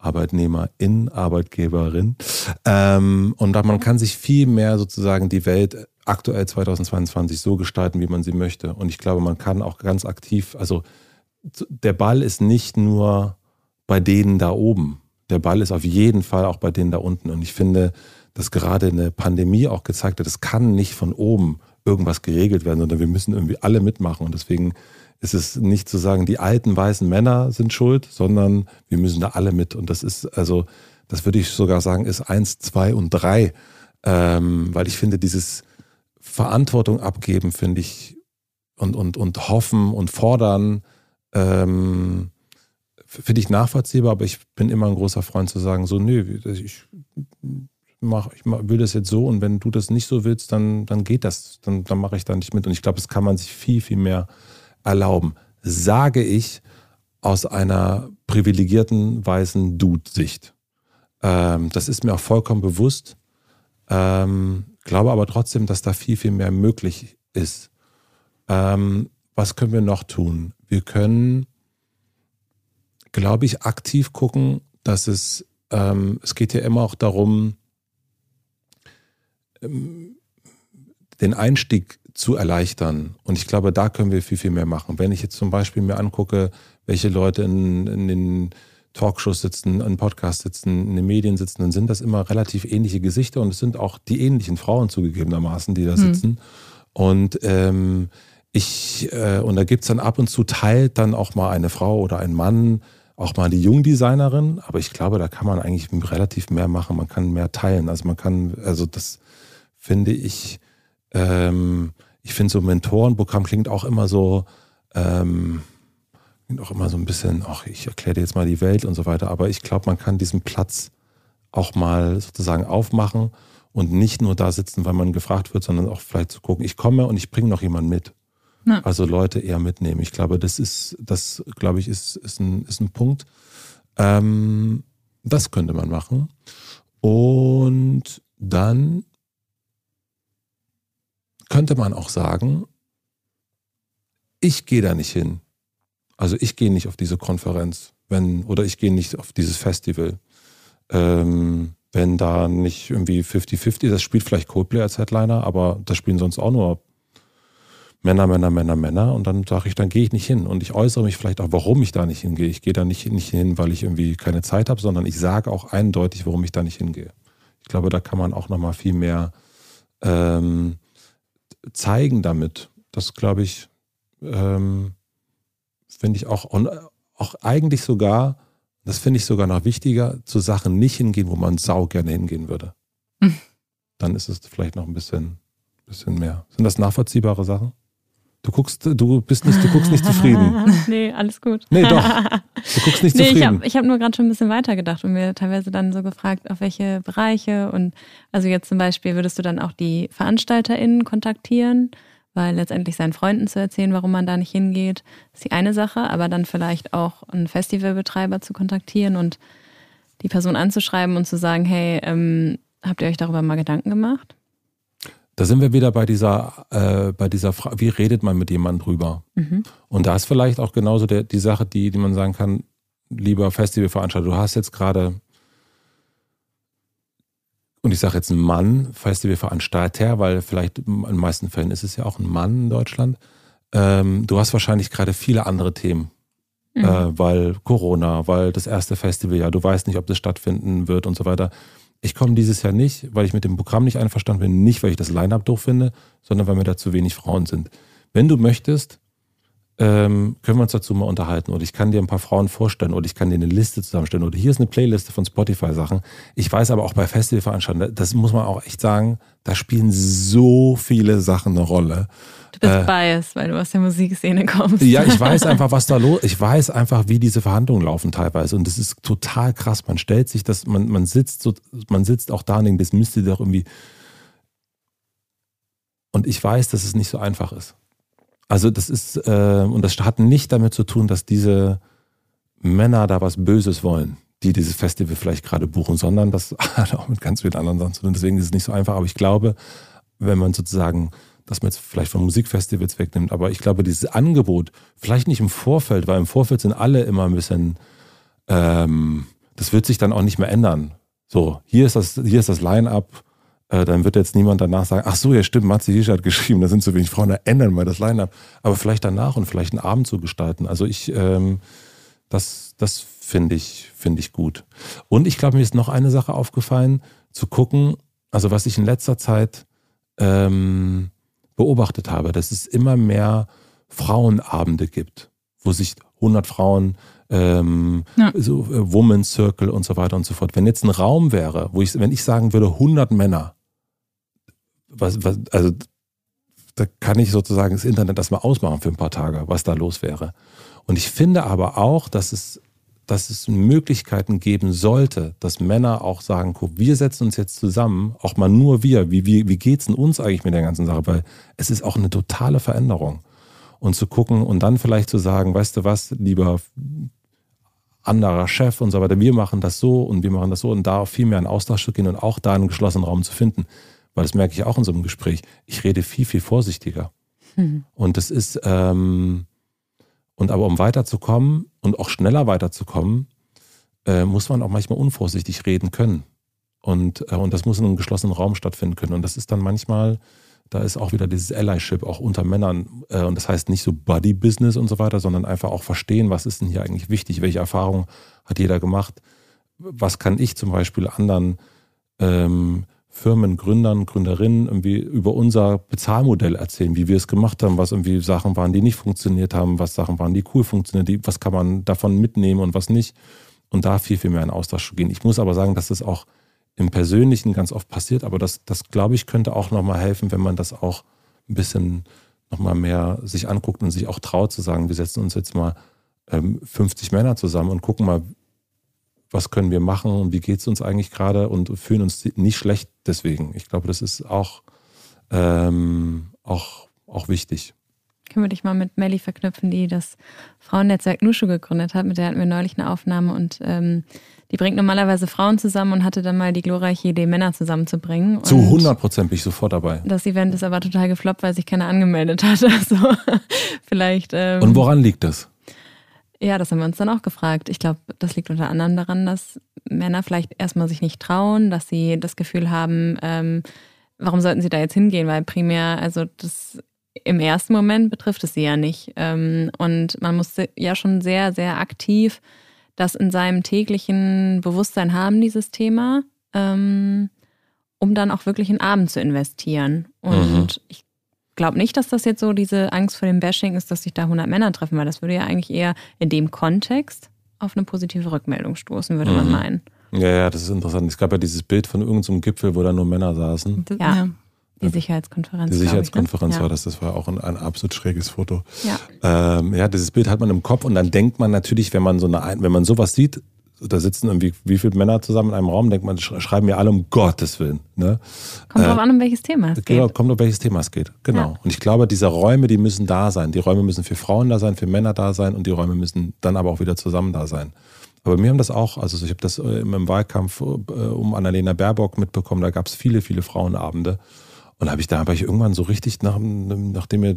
Speaker 1: Arbeitnehmerin, Arbeitgeberin. Ähm, und man kann sich viel mehr sozusagen die Welt aktuell 2022 so gestalten, wie man sie möchte. Und ich glaube, man kann auch ganz aktiv, also der Ball ist nicht nur bei denen da oben. Der Ball ist auf jeden Fall auch bei denen da unten. Und ich finde, dass gerade eine Pandemie auch gezeigt hat, es kann nicht von oben irgendwas geregelt werden, sondern wir müssen irgendwie alle mitmachen. Und deswegen ist es nicht zu sagen, die alten weißen Männer sind schuld, sondern wir müssen da alle mit. Und das ist, also, das würde ich sogar sagen, ist eins, zwei und drei. Ähm, weil ich finde, dieses, Verantwortung abgeben, finde ich, und, und, und hoffen und fordern, ähm, finde ich nachvollziehbar, aber ich bin immer ein großer Freund zu sagen, so, nö, ich mach, ich will das jetzt so und wenn du das nicht so willst, dann, dann geht das, dann, dann mache ich da nicht mit. Und ich glaube, das kann man sich viel, viel mehr erlauben. sage ich aus einer privilegierten weißen Dude-Sicht. Ähm, das ist mir auch vollkommen bewusst. Ähm, glaube aber trotzdem, dass da viel, viel mehr möglich ist. Ähm, was können wir noch tun? Wir können, glaube ich, aktiv gucken, dass es, ähm, es geht ja immer auch darum, ähm, den Einstieg zu erleichtern. Und ich glaube, da können wir viel, viel mehr machen. Wenn ich jetzt zum Beispiel mir angucke, welche Leute in, in den Talkshows sitzen, in Podcasts sitzen, in den Medien sitzen, dann sind das immer relativ ähnliche Gesichter und es sind auch die ähnlichen Frauen zugegebenermaßen, die da mhm. sitzen. Und ähm, ich, äh, und da gibt's dann ab und zu teilt dann auch mal eine Frau oder ein Mann, auch mal die Jungdesignerin, aber ich glaube, da kann man eigentlich relativ mehr machen, man kann mehr teilen. Also man kann, also das finde ich, ähm, ich finde so Mentorenprogramm klingt auch immer so, ähm, klingt auch immer so ein bisschen, ach, ich erkläre dir jetzt mal die Welt und so weiter, aber ich glaube, man kann diesen Platz auch mal sozusagen aufmachen und nicht nur da sitzen, weil man gefragt wird, sondern auch vielleicht zu gucken, ich komme und ich bringe noch jemanden mit. Ja. Also Leute eher mitnehmen. Ich glaube, das ist, das glaube ich, ist, ist, ein, ist ein Punkt. Ähm, das könnte man machen. Und dann könnte man auch sagen, ich gehe da nicht hin. Also ich gehe nicht auf diese Konferenz, wenn, oder ich gehe nicht auf dieses Festival. Ähm, wenn da nicht irgendwie 50-50, das spielt vielleicht Coldplay als Headliner, aber das spielen sonst auch nur Männer, Männer, Männer, Männer. Und dann sage ich, dann gehe ich nicht hin. Und ich äußere mich vielleicht auch, warum ich da nicht hingehe. Ich gehe da nicht, nicht hin, weil ich irgendwie keine Zeit habe, sondern ich sage auch eindeutig, warum ich da nicht hingehe. Ich glaube, da kann man auch nochmal viel mehr ähm, zeigen damit. Das glaube ich, ähm, finde ich auch, und auch eigentlich sogar, das finde ich sogar noch wichtiger, zu Sachen nicht hingehen, wo man sau gerne hingehen würde. Mhm. Dann ist es vielleicht noch ein bisschen, bisschen mehr. Sind das nachvollziehbare Sachen? Du guckst, du bist nicht, du guckst nicht zufrieden. <laughs>
Speaker 2: nee, alles gut.
Speaker 1: Nee, doch. Du guckst nicht <laughs> nee, zufrieden.
Speaker 2: Ich habe hab nur gerade schon ein bisschen weitergedacht und mir teilweise dann so gefragt, auf welche Bereiche und also jetzt zum Beispiel würdest du dann auch die VeranstalterInnen kontaktieren, weil letztendlich seinen Freunden zu erzählen, warum man da nicht hingeht, ist die eine Sache, aber dann vielleicht auch einen Festivalbetreiber zu kontaktieren und die Person anzuschreiben und zu sagen, hey, ähm, habt ihr euch darüber mal Gedanken gemacht?
Speaker 1: Da sind wir wieder bei dieser, äh, bei dieser Frage, wie redet man mit jemandem drüber? Mhm. Und da ist vielleicht auch genauso der, die Sache, die, die man sagen kann, lieber Festivalveranstalter, du hast jetzt gerade, und ich sage jetzt ein Mann, Festivalveranstalter, weil vielleicht in den meisten Fällen ist es ja auch ein Mann in Deutschland. Ähm, du hast wahrscheinlich gerade viele andere Themen. Mhm. Äh, weil Corona, weil das erste Festival, ja, du weißt nicht, ob das stattfinden wird und so weiter. Ich komme dieses Jahr nicht, weil ich mit dem Programm nicht einverstanden bin, nicht weil ich das Line-up doof finde, sondern weil mir da zu wenig Frauen sind. Wenn du möchtest, ähm, können wir uns dazu mal unterhalten. Oder ich kann dir ein paar Frauen vorstellen oder ich kann dir eine Liste zusammenstellen. Oder hier ist eine Playliste von Spotify-Sachen. Ich weiß aber auch bei Festivalveranstaltungen, das muss man auch echt sagen, da spielen so viele Sachen eine Rolle.
Speaker 2: Du bist äh, biased, weil du aus der Musikszene kommst.
Speaker 1: Ja, ich <laughs> weiß einfach, was da los Ich weiß einfach, wie diese Verhandlungen laufen teilweise. Und das ist total krass. Man stellt sich das, man, man sitzt so, man sitzt auch da und denkt, das müsste doch irgendwie. Und ich weiß, dass es nicht so einfach ist. Also das ist, äh, und das hat nicht damit zu tun, dass diese Männer da was Böses wollen, die dieses Festival vielleicht gerade buchen, sondern das <laughs> hat auch mit ganz vielen anderen Sachen zu tun. Deswegen ist es nicht so einfach. Aber ich glaube, wenn man sozusagen dass man jetzt vielleicht von Musikfestivals wegnimmt, aber ich glaube, dieses Angebot, vielleicht nicht im Vorfeld, weil im Vorfeld sind alle immer ein bisschen, ähm, das wird sich dann auch nicht mehr ändern. So, hier ist das, hier ist das Line-Up, äh, dann wird jetzt niemand danach sagen, ach so, ja stimmt, Matze Hirsch hat geschrieben, da sind zu wenig Frauen, da ändern wir das Line-Up. Aber vielleicht danach und vielleicht einen Abend zu gestalten. Also ich, ähm, das, das finde ich, finde ich gut. Und ich glaube, mir ist noch eine Sache aufgefallen, zu gucken, also was ich in letzter Zeit ähm, beobachtet habe, dass es immer mehr Frauenabende gibt, wo sich 100 Frauen, ähm, ja. so äh, Women's Circle und so weiter und so fort. Wenn jetzt ein Raum wäre, wo ich, wenn ich sagen würde 100 Männer, was, was, also da kann ich sozusagen das Internet erstmal ausmachen für ein paar Tage, was da los wäre. Und ich finde aber auch, dass es dass es Möglichkeiten geben sollte, dass Männer auch sagen, guck, wir setzen uns jetzt zusammen, auch mal nur wir, wie, wie, wie geht's denn uns eigentlich mit der ganzen Sache? Weil es ist auch eine totale Veränderung. und zu gucken und dann vielleicht zu sagen, weißt du was, lieber anderer Chef und so weiter, wir machen das so und wir machen das so und da viel mehr in Austausch zu gehen und auch da einen geschlossenen Raum zu finden. Weil das merke ich auch in so einem Gespräch. Ich rede viel, viel vorsichtiger. Mhm. Und das ist, ähm, und aber um weiterzukommen und auch schneller weiterzukommen, äh, muss man auch manchmal unvorsichtig reden können. Und, äh, und das muss in einem geschlossenen Raum stattfinden können. Und das ist dann manchmal, da ist auch wieder dieses Allyship auch unter Männern. Äh, und das heißt nicht so Buddy-Business und so weiter, sondern einfach auch verstehen, was ist denn hier eigentlich wichtig, welche Erfahrungen hat jeder gemacht, was kann ich zum Beispiel anderen ähm, Firmen, Gründern, Gründerinnen irgendwie über unser Bezahlmodell erzählen, wie wir es gemacht haben, was irgendwie Sachen waren, die nicht funktioniert haben, was Sachen waren, die cool funktionieren, die, was kann man davon mitnehmen und was nicht. Und da viel, viel mehr in Austausch zu gehen. Ich muss aber sagen, dass das auch im Persönlichen ganz oft passiert, aber das, das glaube ich, könnte auch nochmal helfen, wenn man das auch ein bisschen nochmal mehr sich anguckt und sich auch traut zu sagen, wir setzen uns jetzt mal ähm, 50 Männer zusammen und gucken mal, was können wir machen und wie geht es uns eigentlich gerade und fühlen uns nicht schlecht deswegen. Ich glaube, das ist auch, ähm, auch, auch wichtig.
Speaker 2: Können wir dich mal mit Melly verknüpfen, die das Frauennetzwerk Nushu gegründet hat. Mit der hatten wir neulich eine Aufnahme und ähm, die bringt normalerweise Frauen zusammen und hatte dann mal die glorreiche Idee, Männer zusammenzubringen.
Speaker 1: Zu 100 Prozent bin ich sofort dabei.
Speaker 2: Das Event ist aber total gefloppt, weil sich keiner angemeldet hat. <laughs> Also vielleicht. Ähm,
Speaker 1: und woran liegt das?
Speaker 2: Ja, das haben wir uns dann auch gefragt. Ich glaube, das liegt unter anderem daran, dass Männer vielleicht erstmal sich nicht trauen, dass sie das Gefühl haben, ähm, warum sollten sie da jetzt hingehen? Weil primär, also das im ersten Moment betrifft es sie ja nicht. Ähm, und man musste ja schon sehr, sehr aktiv das in seinem täglichen Bewusstsein haben, dieses Thema, ähm, um dann auch wirklich in Abend zu investieren. Und mhm. ich glaube nicht, dass das jetzt so diese Angst vor dem Bashing ist, dass sich da 100 Männer treffen, weil das würde ja eigentlich eher in dem Kontext auf eine positive Rückmeldung stoßen, würde mhm. man meinen.
Speaker 1: Ja, ja, das ist interessant. Es gab ja dieses Bild von irgendeinem Gipfel, wo da nur Männer saßen.
Speaker 2: Ja. Die Sicherheitskonferenz.
Speaker 1: Die Sicherheitskonferenz ich, ne? war das, das war auch ein, ein absolut schräges Foto. Ja. Ähm, ja, dieses Bild hat man im Kopf und dann denkt man natürlich, wenn man so eine, wenn man sowas sieht, da sitzen irgendwie wie viele Männer zusammen in einem Raum, denkt man, schreiben ja alle um Gottes Willen. Ne?
Speaker 2: Kommt äh, drauf an, um welches Thema es
Speaker 1: genau, geht. Kommt um welches Thema es geht, genau. Ja. Und ich glaube, diese Räume, die müssen da sein. Die Räume müssen für Frauen da sein, für Männer da sein und die Räume müssen dann aber auch wieder zusammen da sein. Aber mir haben das auch, also ich habe das äh, im Wahlkampf äh, um Annalena Baerbock mitbekommen, da gab es viele, viele Frauenabende. Und habe ich da, habe ich irgendwann so richtig, nach, nachdem mir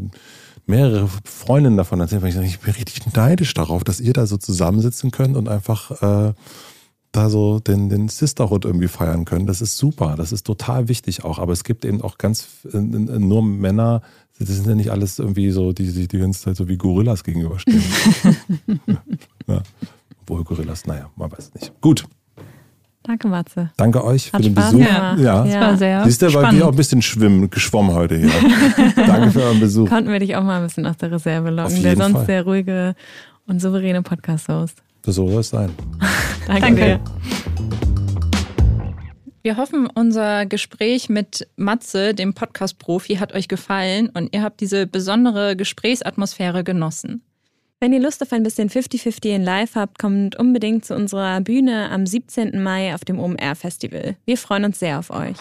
Speaker 1: mehrere Freundinnen davon erzählt, ich, ich bin richtig neidisch darauf, dass ihr da so zusammensitzen könnt und einfach äh, da so den, den Sisterhood irgendwie feiern können. Das ist super, das ist total wichtig auch. Aber es gibt eben auch ganz äh, nur Männer, das sind ja nicht alles irgendwie so, die sich die ganze Zeit so wie Gorillas gegenüberstehen. <laughs> ja. Obwohl Gorillas, naja, man weiß nicht. Gut,
Speaker 2: Danke, Matze.
Speaker 1: Danke euch
Speaker 2: Hat
Speaker 1: für den
Speaker 2: Spaß
Speaker 1: Besuch.
Speaker 2: Gemacht. Ja,
Speaker 3: das war sehr
Speaker 1: Siehst du, weil wir auch ein bisschen schwimmen, geschwommen heute hier. <laughs> Danke für euren Besuch.
Speaker 2: Konnten wir dich auch mal ein bisschen aus der Reserve locken. Der sonst Fall. sehr ruhige und souveräne Podcast-Host.
Speaker 1: So soll es sein. <laughs>
Speaker 2: Danke, Danke.
Speaker 3: Wir hoffen, unser Gespräch mit Matze, dem Podcast-Profi, hat euch gefallen und ihr habt diese besondere Gesprächsatmosphäre genossen.
Speaker 2: Wenn ihr Lust auf ein bisschen 50-50 in Live habt, kommt unbedingt zu unserer Bühne am 17. Mai auf dem OMR Festival. Wir freuen uns sehr auf euch.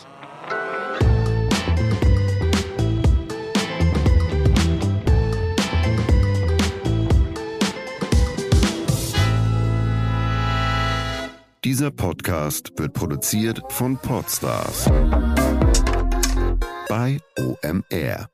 Speaker 4: Dieser Podcast wird produziert von Podstars bei OMR.